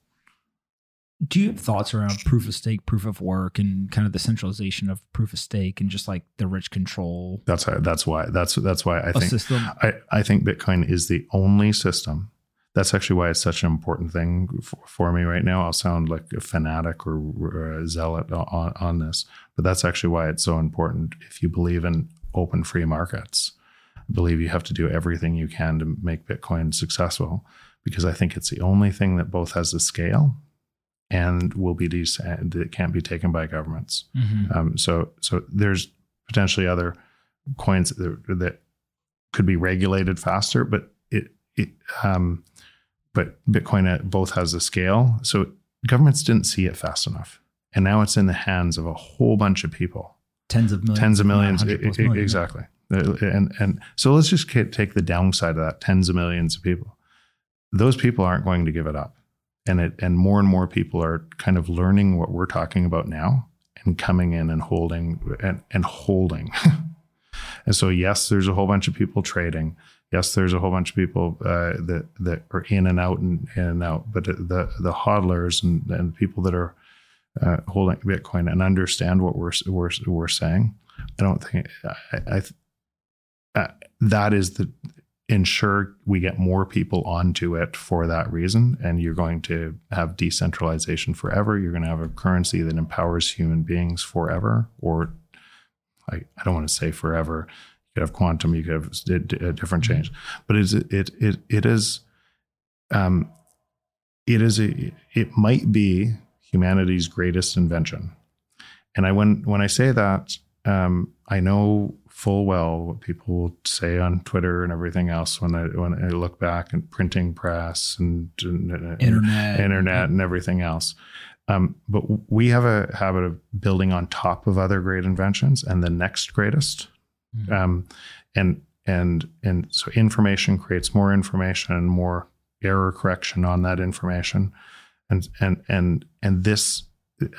S4: Do you have thoughts around proof of stake, proof of work, and kind of the centralization of proof of stake and just like the rich control?
S3: That's that's why that's that's why I think system? I, I think Bitcoin is the only system. That's actually why it's such an important thing for, for me right now. I'll sound like a fanatic or, or a zealot on, on this, but that's actually why it's so important. If you believe in open free markets, I believe you have to do everything you can to make Bitcoin successful because I think it's the only thing that both has the scale and will be de- that can't be taken by governments. Mm-hmm. Um, so so there's potentially other coins that, that, could be regulated faster, but it, it um, but Bitcoin both has a scale. So governments didn't see it fast enough, and now it's in the hands of a whole bunch of people,
S4: tens of millions,
S3: tens of millions, it, it, million. exactly. Uh, and and so let's just take the downside of that: tens of millions of people those people aren't going to give it up. And it and more and more people are kind of learning what we're talking about now and coming in and holding and, and holding. *laughs* and so yes, there's a whole bunch of people trading. Yes, there's a whole bunch of people uh, that that are in and out and in and out. But the the hodlers and, and people that are uh, holding Bitcoin and understand what we're we're we're saying, I don't think I, I uh, that is the ensure we get more people onto it for that reason. And you're going to have decentralization forever. You're going to have a currency that empowers human beings forever, or I, I don't want to say forever. Could have quantum, you could have a, a different change, but it's, it it it is, um, it is a it might be humanity's greatest invention, and I when when I say that, um, I know full well what people will say on Twitter and everything else when I when I look back and printing press and, and, and
S4: Internet.
S3: internet and everything else. Um, but we have a habit of building on top of other great inventions and the next greatest.
S4: Mhm.
S3: Um, and and and so information creates more information and more error correction on that information, and and and and this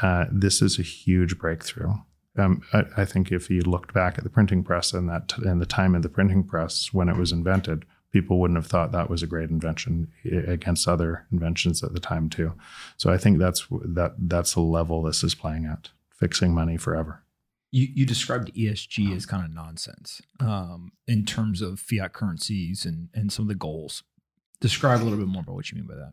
S3: uh, this is a huge breakthrough. Um, I, I think if you looked back at the printing press and that and the time of the printing press when it was invented, people wouldn't have thought that was a great invention against other inventions at the time too. So I think that's that that's the level this is playing at, fixing money forever.
S4: You, you described ESG as kind of nonsense um, in terms of fiat currencies and, and some of the goals. Describe a little bit more about what you mean by that.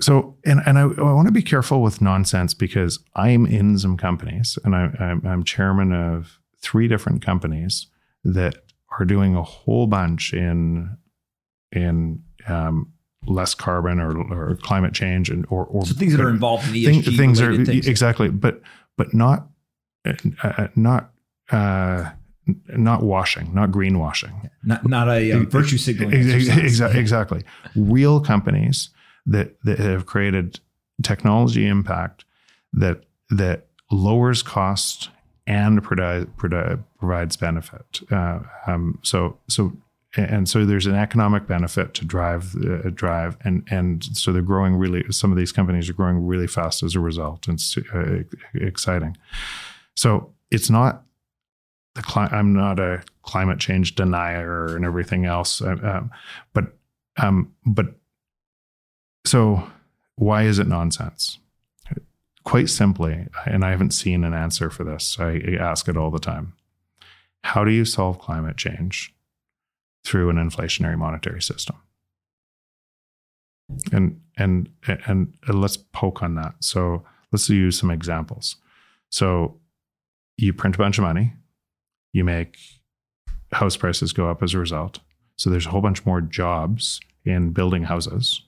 S3: So, and and I, I want to be careful with nonsense because I'm in some companies, and I, I'm, I'm chairman of three different companies that are doing a whole bunch in in um, less carbon or, or climate change and or or
S4: So things that are involved in ESG
S3: things are
S4: things.
S3: exactly, but but not uh, uh, not uh, not washing, not greenwashing.
S4: not not a uh, virtue signaling.
S3: Ex- ex-
S4: exercise.
S3: exa- Exactly. Real companies that that have created technology impact that that lowers cost and provides provides benefit. Uh, um, so so and so there's an economic benefit to drive uh, drive and and so they're growing really. Some of these companies are growing really fast as a result, and it's uh, exciting. So it's not the cli- I'm not a climate change denier and everything else, uh, um, but um, but so why is it nonsense? Quite simply, and I haven't seen an answer for this. I ask it all the time. How do you solve climate change through an inflationary monetary system? And and and let's poke on that. So let's use some examples. So you print a bunch of money, you make house prices go up as a result. So there's a whole bunch more jobs in building houses,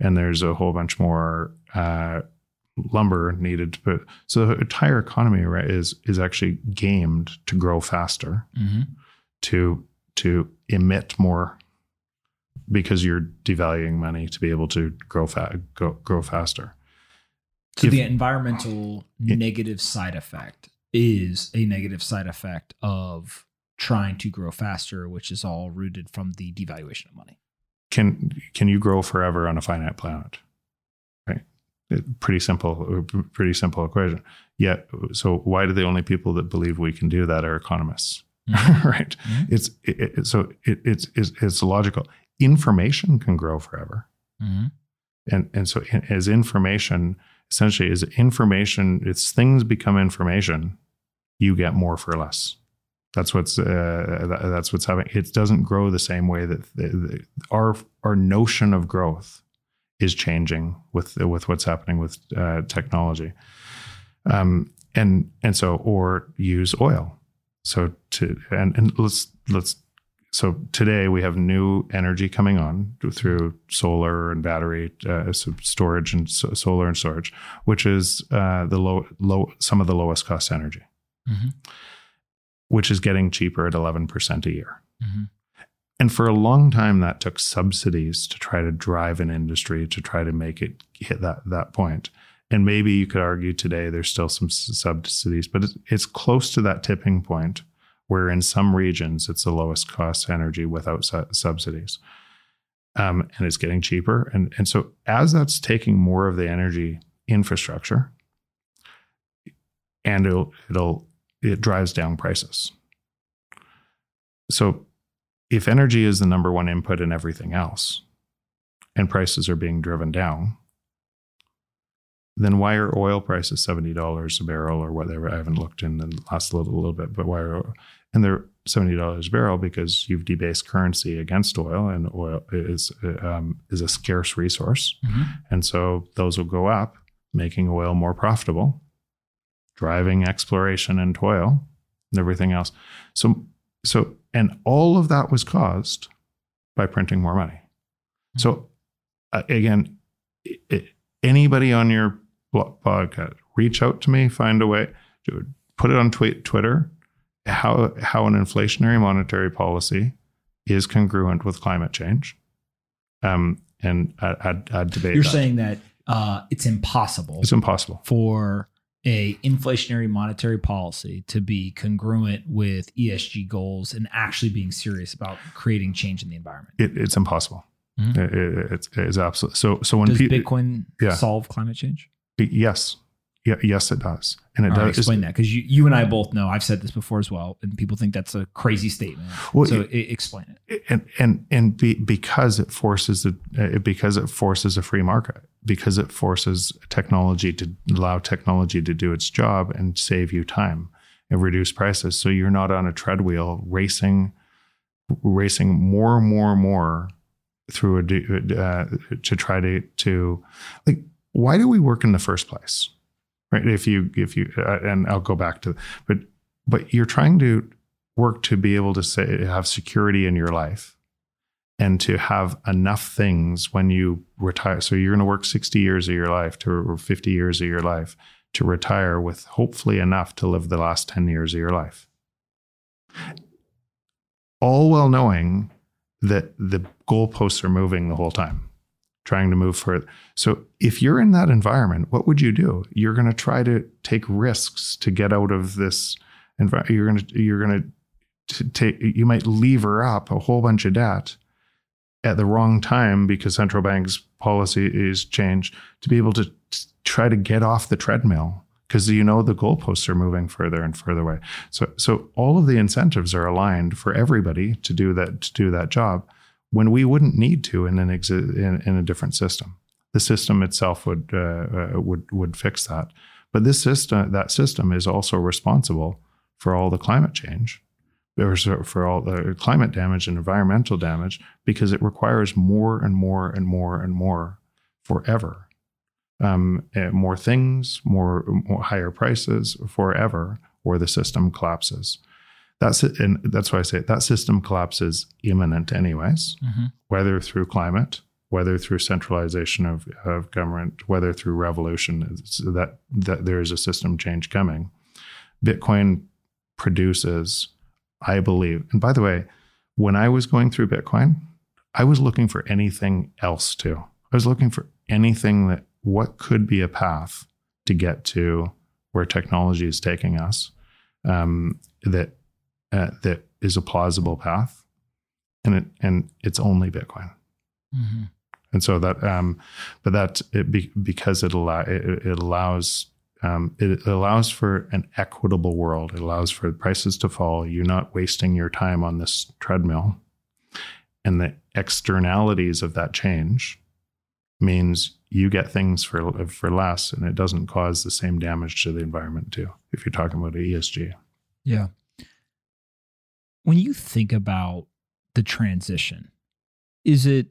S3: and there's a whole bunch more uh, lumber needed to put. So the entire economy right, is is actually gamed to grow faster,
S4: Mhm.
S3: to to emit more because you're devaluing money to be able to grow fa- go, grow faster.
S4: So
S3: If-
S4: the environmental
S3: Yeah.
S4: negative side effect is a negative side effect of trying to grow faster, which is all rooted from the devaluation of money.
S3: can can you grow forever on a finite planet? Right? It- pretty simple pretty simple equation. Yet so why do the only people that believe we can do that are economists? *laughs* Right?
S4: Mhm.
S3: it's it, it- so it, it's, it's it's logical. Information can grow forever.
S4: Mhm.
S3: and and so as information essentially is information it's things become information you get more for less. That's what's uh, that- that's what's happening it doesn't grow the same way that our our notion of growth is changing with with what's happening with uh, technology. Um and and so or use oil. So to and and let's let's so today we have new energy coming on through solar and battery uh, so storage and so solar and storage, which is uh, the low low some of the lowest cost energy,
S4: Mhm.
S3: which is getting cheaper at eleven percent a year.
S4: Mhm.
S3: And for a long time, that took subsidies to try to drive an industry to try to make it hit that that point. And maybe you could argue today there's still some subsidies, but it's, it's close to that tipping point where in some regions it's the lowest cost energy without su- subsidies. Um, and it's getting cheaper. And, and so as that's taking more of the energy infrastructure, and it'll, it'll it drives down prices. So if energy is the number one input in everything else, and prices are being driven down, then why are oil prices seventy dollars a barrel or whatever? I haven't looked in the last little little bit, but why are and they're seventy dollars a barrel because you've debased currency against oil, and oil is um, is a scarce resource,
S4: Mhm.
S3: and so those will go up, making oil more profitable, driving exploration and toil and everything else. So so and all of that was caused by printing more money. So uh, again, i- i- anybody on your podcast, reach out to me, find a way, to put it on tweet, Twitter, how how an inflationary monetary policy is congruent with climate change, um, and I'd, I'd, I'd debate.
S1: You're
S3: that.
S1: saying that uh, it's impossible
S3: it's impossible.
S1: for a inflationary monetary policy to be congruent with ESG goals and actually being serious about creating change in the environment.
S3: It, it's impossible.
S1: Mhm.
S3: It- it- it's, it's absolutely so. So when
S1: Does Bitcoin
S3: Yeah.
S1: solve climate change?
S3: Yes, yeah, yes, it does, and it
S1: All right,
S3: does.
S1: explain that because you, you and I both know I've said this before as well, and people think that's a crazy statement.
S3: Well,
S1: so
S3: it-
S1: i- explain it.
S3: and and and be, because it forces the uh, because it forces a free market because it forces technology to allow technology to do its job and save you time and reduce prices so you're not on a treadwheel racing racing more and more and more through a uh, to try to to like why do we work in the first place? Right? If you if you uh, and I'll go back to but but you're trying to work to be able to say have security in your life and to have enough things when you retire. So you're going to work 60 years of your life to or 50 years of your life to retire with hopefully enough to live the last 10 years of your life. All well knowing that the goalposts are moving the whole time trying to move further so if you're in that environment what would you do? You're going to try to take risks to get out of this environment you're going to you're going to take you might lever up a whole bunch of debt at the wrong time because central bank's policy is changed to be able to t- try to get off the treadmill because you know the goalposts are moving further and further away. So so all of the incentives are aligned for everybody to do that to do that job when we wouldn't need to in an exi- in, in a different system. The system itself would uh, uh, would would fix that. But this system that system is also responsible for all the climate change or for all the climate damage and environmental damage because it requires more and more and more and more forever. Um, more things, more, more higher prices forever, or the system collapses. That's it, and that's why I say that system collapses imminent, anyways. Whether through climate, whether through centralization of, of government, whether through revolution, that that there is a system change coming. Bitcoin produces I believe. And by the way, when I was going through Bitcoin, I was looking for anything else too. I was looking for anything that what could be a path to get to where technology is taking us um, that uh, that is a plausible path, and it and it's only Bitcoin. And so that, um, but that it be, because it allow it, it allows um, it allows for an equitable world. It allows for the prices to fall. You're not wasting your time on this treadmill, and the externalities of that change means you get things for for less, and it doesn't cause the same damage to the environment too. If you're talking about ESG,
S1: Yeah. When you think about the transition, is it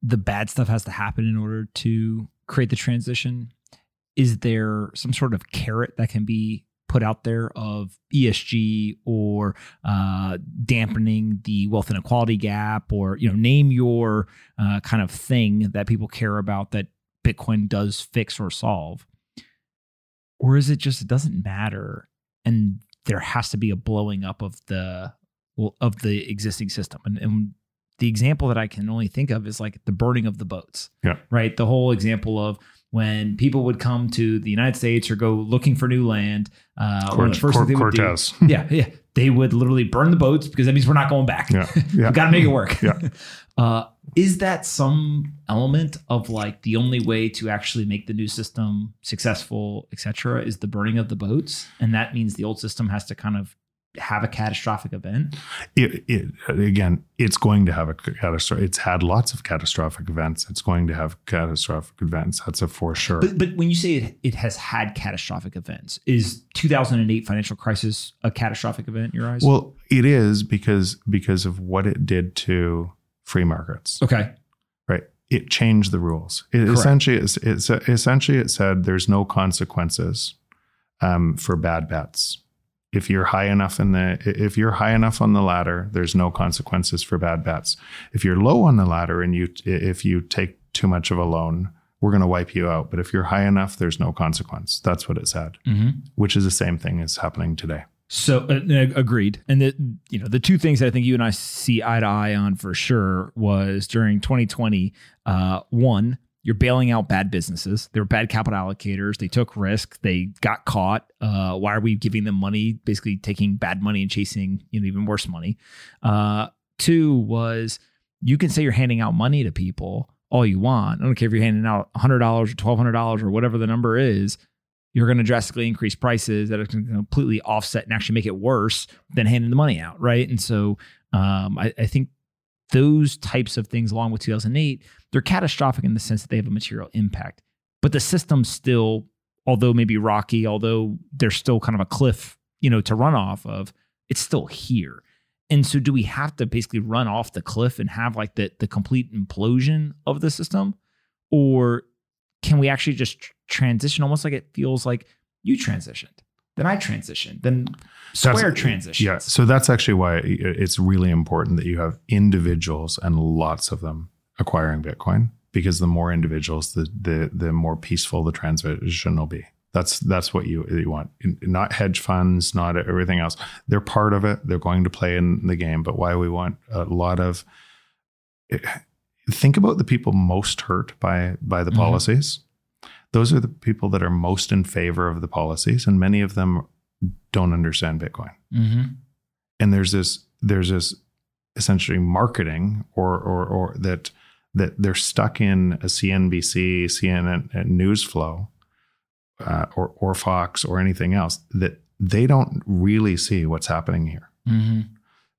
S1: the bad stuff has to happen in order to create the transition? Is there some sort of carrot that can be put out there of ESG or uh, dampening the wealth inequality gap, or you know, name your uh, kind of thing that people care about that Bitcoin does fix or solve? Or is it just it doesn't matter and there has to be a blowing up of the of the existing system. And, and the example that I can only think of is like the burning of the boats.
S3: Yeah.
S1: Right. The whole example of when people would come to the United States or go looking for new land. Uh, of the
S3: Cort-
S1: first things they would do-
S3: Cortez. *laughs* *laughs*
S1: yeah, yeah. They would literally burn the boats because that means we're not going back.
S3: Yeah, *laughs* yeah.
S1: we got to make it work.
S3: Yeah.
S1: Uh, is that some element of like the only way to actually make the new system successful, et cetera, is the burning of the boats? And that means the old system has to kind of have a catastrophic event.
S3: it, it again, it's going to have a catastrophic. It's had lots of catastrophic events. It's going to have catastrophic events. That's a for sure.
S1: But, but when you say it, it has had catastrophic events, is 2008 financial crisis a catastrophic event in your eyes?
S3: well, it is because because of what it did to free markets.
S1: okay.
S3: Right. It changed the rules. It
S1: Correct.
S3: essentially it's, it's essentially it said there's no consequences um, for bad bets if you're high enough in the if you're high enough on the ladder, there's no consequences for bad bets. If you're low on the ladder and you if you take too much of a loan, we're going to wipe you out. But if you're high enough, there's no consequence. That's what it said,
S1: Mm-hmm.
S3: which is the same thing as happening today.
S1: So uh, agreed. And the you know the two things that I think you and I see eye to eye on for sure was during 2020. Uh, one, you're bailing out bad businesses. They were bad capital allocators. They took risk. They got caught. Uh, why are we giving them money? Basically, taking bad money and chasing you know even worse money. Uh, two was you can say you're handing out money to people all you want. I don't care if you're handing out $100 or $1,200 or whatever the number is you're going to drastically increase prices that are going to completely offset and actually make it worse than handing the money out, right? And so um, I, I think those types of things, along with 2008, they're catastrophic in the sense that they have a material impact. But the system still, although maybe rocky, although there's still kind of a cliff, you know, to run off of, it's still here. And so, do we have to basically run off the cliff and have like the the complete implosion of the system, or can we actually just transition almost like it feels like you transitioned then i transitioned then square
S3: That's-
S1: transition
S3: Yeah. So that's actually why it's really important that you have individuals and lots of them acquiring Bitcoin because the more individuals, the the the more peaceful the transition will be. That's that's what you you want. Not hedge funds, not everything else. They're part of it. They're going to play in the game. But why we want a lot of think about the people most hurt by by the
S1: Mhm.
S3: policies. Those are the people that are most in favor of the policies, and many of them don't understand Bitcoin
S1: mm-hmm.
S3: and there's this there's this essentially marketing or or or that that they're stuck in a CNBC, CNN uh, news flow, uh, or or Fox or anything else that they don't really see what's happening here.
S1: Mm-hmm.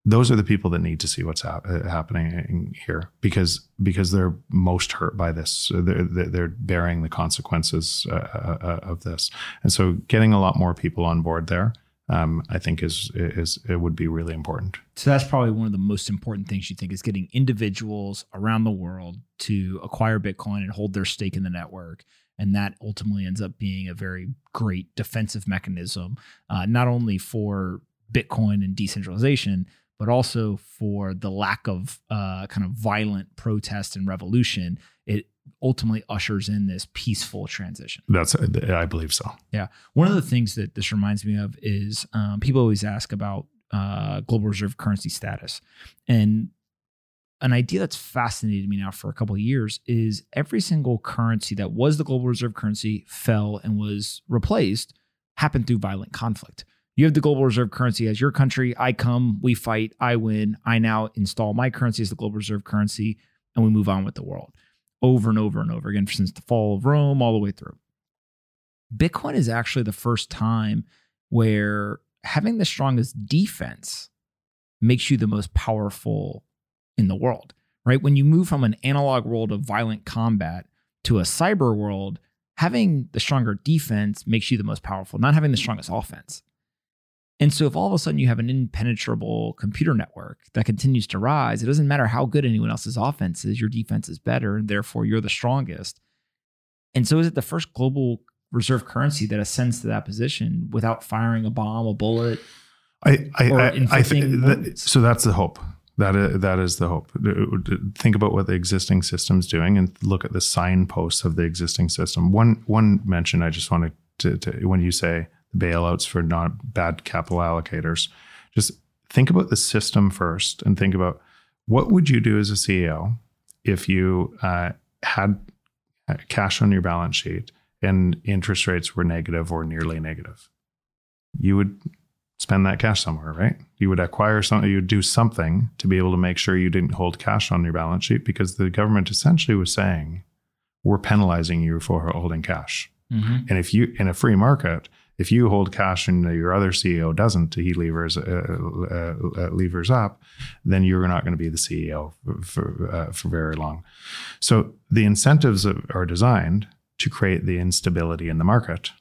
S3: Those are the people that need to see what's hap- uh, happening here because because they're most hurt by this. They're they're bearing the consequences uh, uh, uh, of this, and so getting a lot more people on board there, um, I think is is it would be really important.
S1: so that's probably one of the most important things you think is getting individuals around the world to acquire bitcoin and hold their stake in the network and that ultimately ends up being a very great defensive mechanism uh, not only for bitcoin and decentralization but also for the lack of uh, kind of violent protest and revolution it ultimately ushers in this peaceful transition
S3: That's I believe so. Yeah.
S1: One of the things that this reminds me of is um, people always ask about uh, global reserve currency status. And an idea that's fascinated me now for a couple of years is every single currency that was the global reserve currency fell and was replaced happened through violent conflict. You have the global reserve currency as your country. I come, we fight, I win. I now install my currency as the global reserve currency, and we move on with the world over and over and over again since the fall of Rome all the way through. Bitcoin is actually the first time where having the strongest defense makes you the most powerful in the world, right? When you move from an analog world of violent combat to a cyber world, having the stronger defense makes you the most powerful, not having the strongest offense. And so, if all of a sudden you have an impenetrable computer network that continues to rise, it doesn't matter how good anyone else's offense is, your defense is better, and therefore you're the strongest. And so, is it the first global reserve currency that ascends to that position without firing a bomb, a bullet?
S3: I I,
S1: Or
S3: I, I think that, so. That's the hope. That is, that is the hope. Think about what the existing system's doing, and look at the signposts of the existing system. One one mention I just wanted to, to when you say bailouts for not bad capital allocators, just think about the system first, and think about what would you do as a CEO if you uh, had uh, cash on your balance sheet and interest rates were negative or nearly negative. You would spend that cash somewhere, right? You would acquire something, you would do something to be able to make sure you didn't hold cash on your balance sheet because the government essentially was saying, we're penalizing you for holding cash.
S1: Mm-hmm.
S3: And if you, in a free market, if you hold cash and your other CEO doesn't, he levers uh, uh, uh, levers up, then you're not going to be the CEO for for, uh, for very long. So the incentives are designed to create the instability in the market,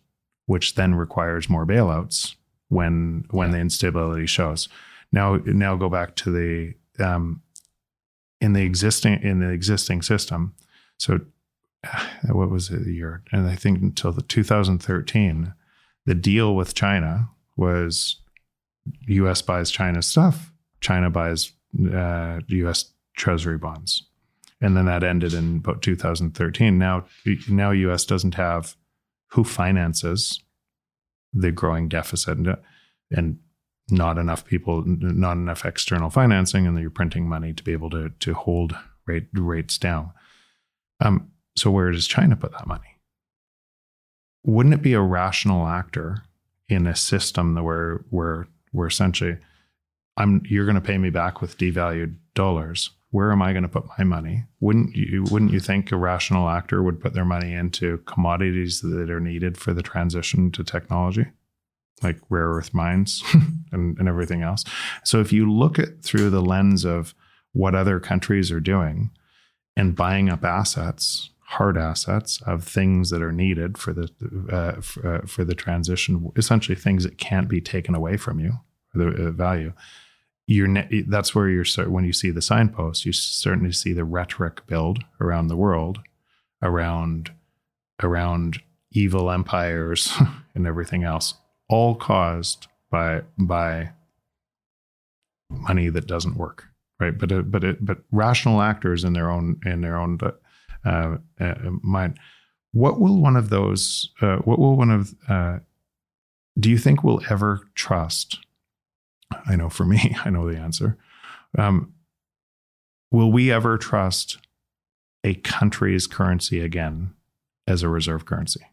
S3: which then requires more bailouts when when the instability shows. Now now go back to the um, in the existing in the existing system. So *sighs* what was it the year? And I think until the 2013, the deal with China was U.S. buys China stuff, China buys uh, U.S. Treasury bonds, and then that ended in about 2013. Now, now U.S. doesn't have who finances the growing deficit, and, and not enough people, not enough external financing, and you're printing money to be able to to hold rate rates down. Um, so where does China put that money? Wouldn't it be a rational actor in a system where where essentially I'm you're going to pay me back with devalued dollars? Where am I going to put my money? Wouldn't you wouldn't you think a rational actor would put their money into commodities that are needed for the transition to technology? like rare earth mines *laughs* and, and everything else. So if you look at through the lens of what other countries are doing and buying up assets, hard assets of things that are needed for the uh, for, uh, for, the transition, essentially things that can't be taken away from you, the uh, value. You're ne- that's where you're when you see the signposts, you certainly see the rhetoric build around the world, around around evil empires *laughs* and everything else all caused by by money that doesn't work, right? But uh, but it, but rational actors in their own in their own uh, uh, mind. What will one of those? Uh, what will one of? Uh, do you think we'll ever trust? I know for me, *laughs* I know the answer. Um, will we ever trust a country's currency again as a reserve currency?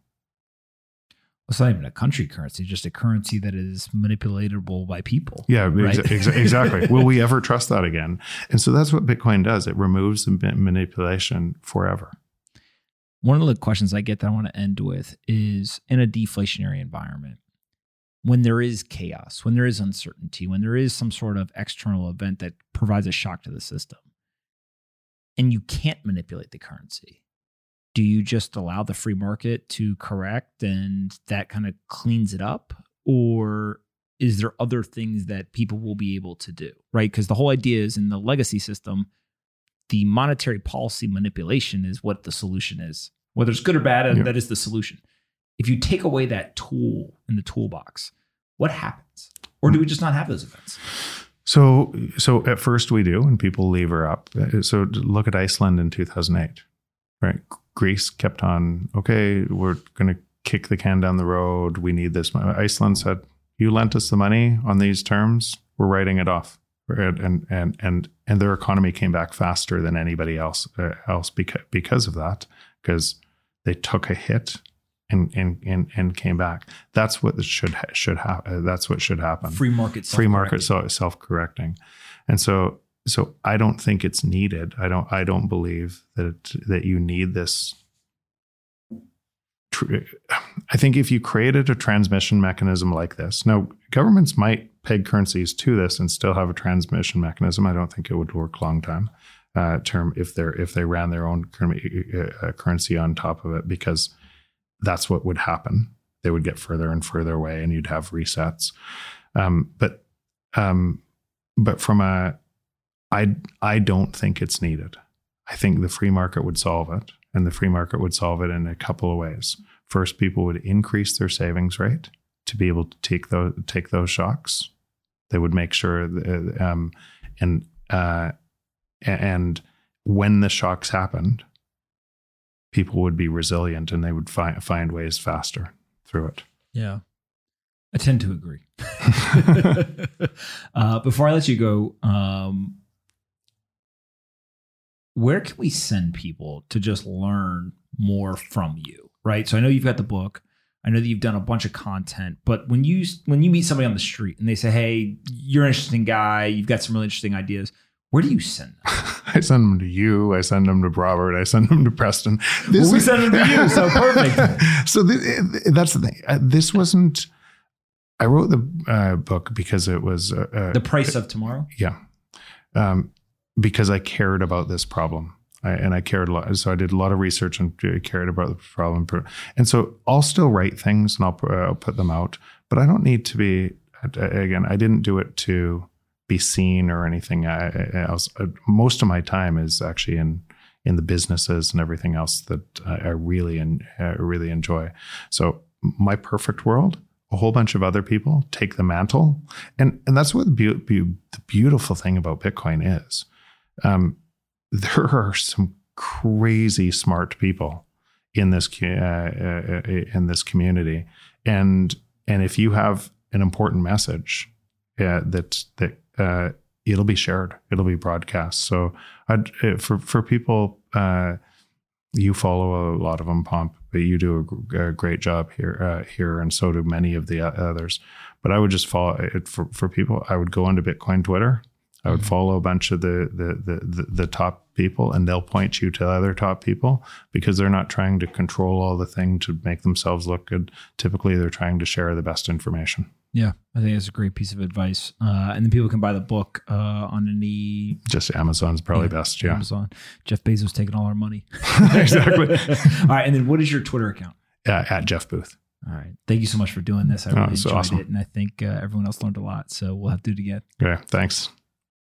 S1: It's not even a country currency, just a currency that is manipulatable by people.
S3: Yeah, right? ex- *laughs* exactly. Will we ever trust that again? And so that's what Bitcoin does. It removes the manipulation forever.
S1: One of the questions I get that I want to end with is in a deflationary environment, when there is chaos, when there is uncertainty, when there is some sort of external event that provides a shock to the system, and you can't manipulate the currency, do you just allow the free market to correct and that kind of cleans it up? Or is there other things that people will be able to do right? Because the whole idea is in the legacy system the monetary policy manipulation is what the solution is whether it's good or bad yeah. that is the solution. If you take away that tool in the toolbox what happens? Or do we just not have those events?
S3: So so at first we do and people lever up. So look at iceland in 2008 right Greece kept on, okay, we're going to kick the can down the road. We need this. Iceland said, you lent us the money on these terms. We're writing it off. And and and and their economy came back faster than anybody else uh, else because because of that because they took a hit and and and, and came back. That's what should should happen. Uh, that's what should happen.
S1: Free market,
S3: free market, self correcting, and so so I don't think it's needed. I don't I don't believe that that you need this I think if you created a transmission mechanism like this, now governments might peg currencies to this and still have a transmission mechanism. I don't think it would work long time uh, term if they're if they ran their own uh, currency on top of it because that's what would happen. They would get further and further away, and you'd have resets. Um, but um, but from a I I don't think it's needed. I think the free market would solve it, and the free market would solve it in a couple of ways. First, people would increase their savings rate to be able to take those take those shocks. They would make sure, that, um, and uh, and when the shocks happened, people would be resilient and they would find find ways faster through it.
S1: Yeah. I tend to agree. *laughs* *laughs* uh, before I let you go, um, where can we send people to just learn more from you? Right. So I know you've got the book. I know that you've done a bunch of content, but when you when you meet somebody on the street and they say, "Hey, you're an interesting guy. You've got some really interesting ideas," where do you send them? *laughs*
S3: I send them to you. I send them to Robert. I send them to Preston.
S1: This well, we send them to you. So *laughs* perfect.
S3: so th- that's the thing. Uh, this wasn't. I wrote the uh, book because it was uh,
S1: uh the price of tomorrow.
S3: Yeah. Um, because I cared about this problem. I, and I cared a lot. So I did a lot of research and cared about the problem. And so I'll still write things and I'll, uh, I'll put them out, but I don't need to be, again, I didn't do it to be seen or anything else. Uh, most of my time is actually in, in the businesses and everything else that I really, and really enjoy. So my perfect world, a whole bunch of other people take the mantle, and and that's what the, be- be- the beautiful thing about Bitcoin is. Um, *laughs* there are some crazy smart people in this uh, uh, in this community, and and if you have an important message uh, that that uh, it'll be shared, it'll be broadcast. So I'd, uh, for for people, uh, you follow a lot of them, Pomp, but you do a, a great job here uh, here, and so do many of the others. But I would just follow it for for people. I would go onto Bitcoin Twitter. I would mm-hmm. follow a bunch of the, the the, the the top people, and they'll point you to other top people because they're not trying to control all the thing to make themselves look good. Typically, they're trying to share the best information.
S1: Yeah, I think that's a great piece of advice. Uh, and then people can buy the book uh, on any.
S3: Just Amazon's probably yeah, best. Yeah.
S1: Amazon. Jeff Bezos taking all our money. *laughs* *laughs*
S3: exactly.
S1: all right. And then what is your Twitter account?
S3: Uh, at Jeff Booth.
S1: All right. Thank you so much for doing this. I really oh, enjoyed awesome. it. And I think uh, everyone else learned a lot. So we'll have to do it again.
S3: Okay. Thanks.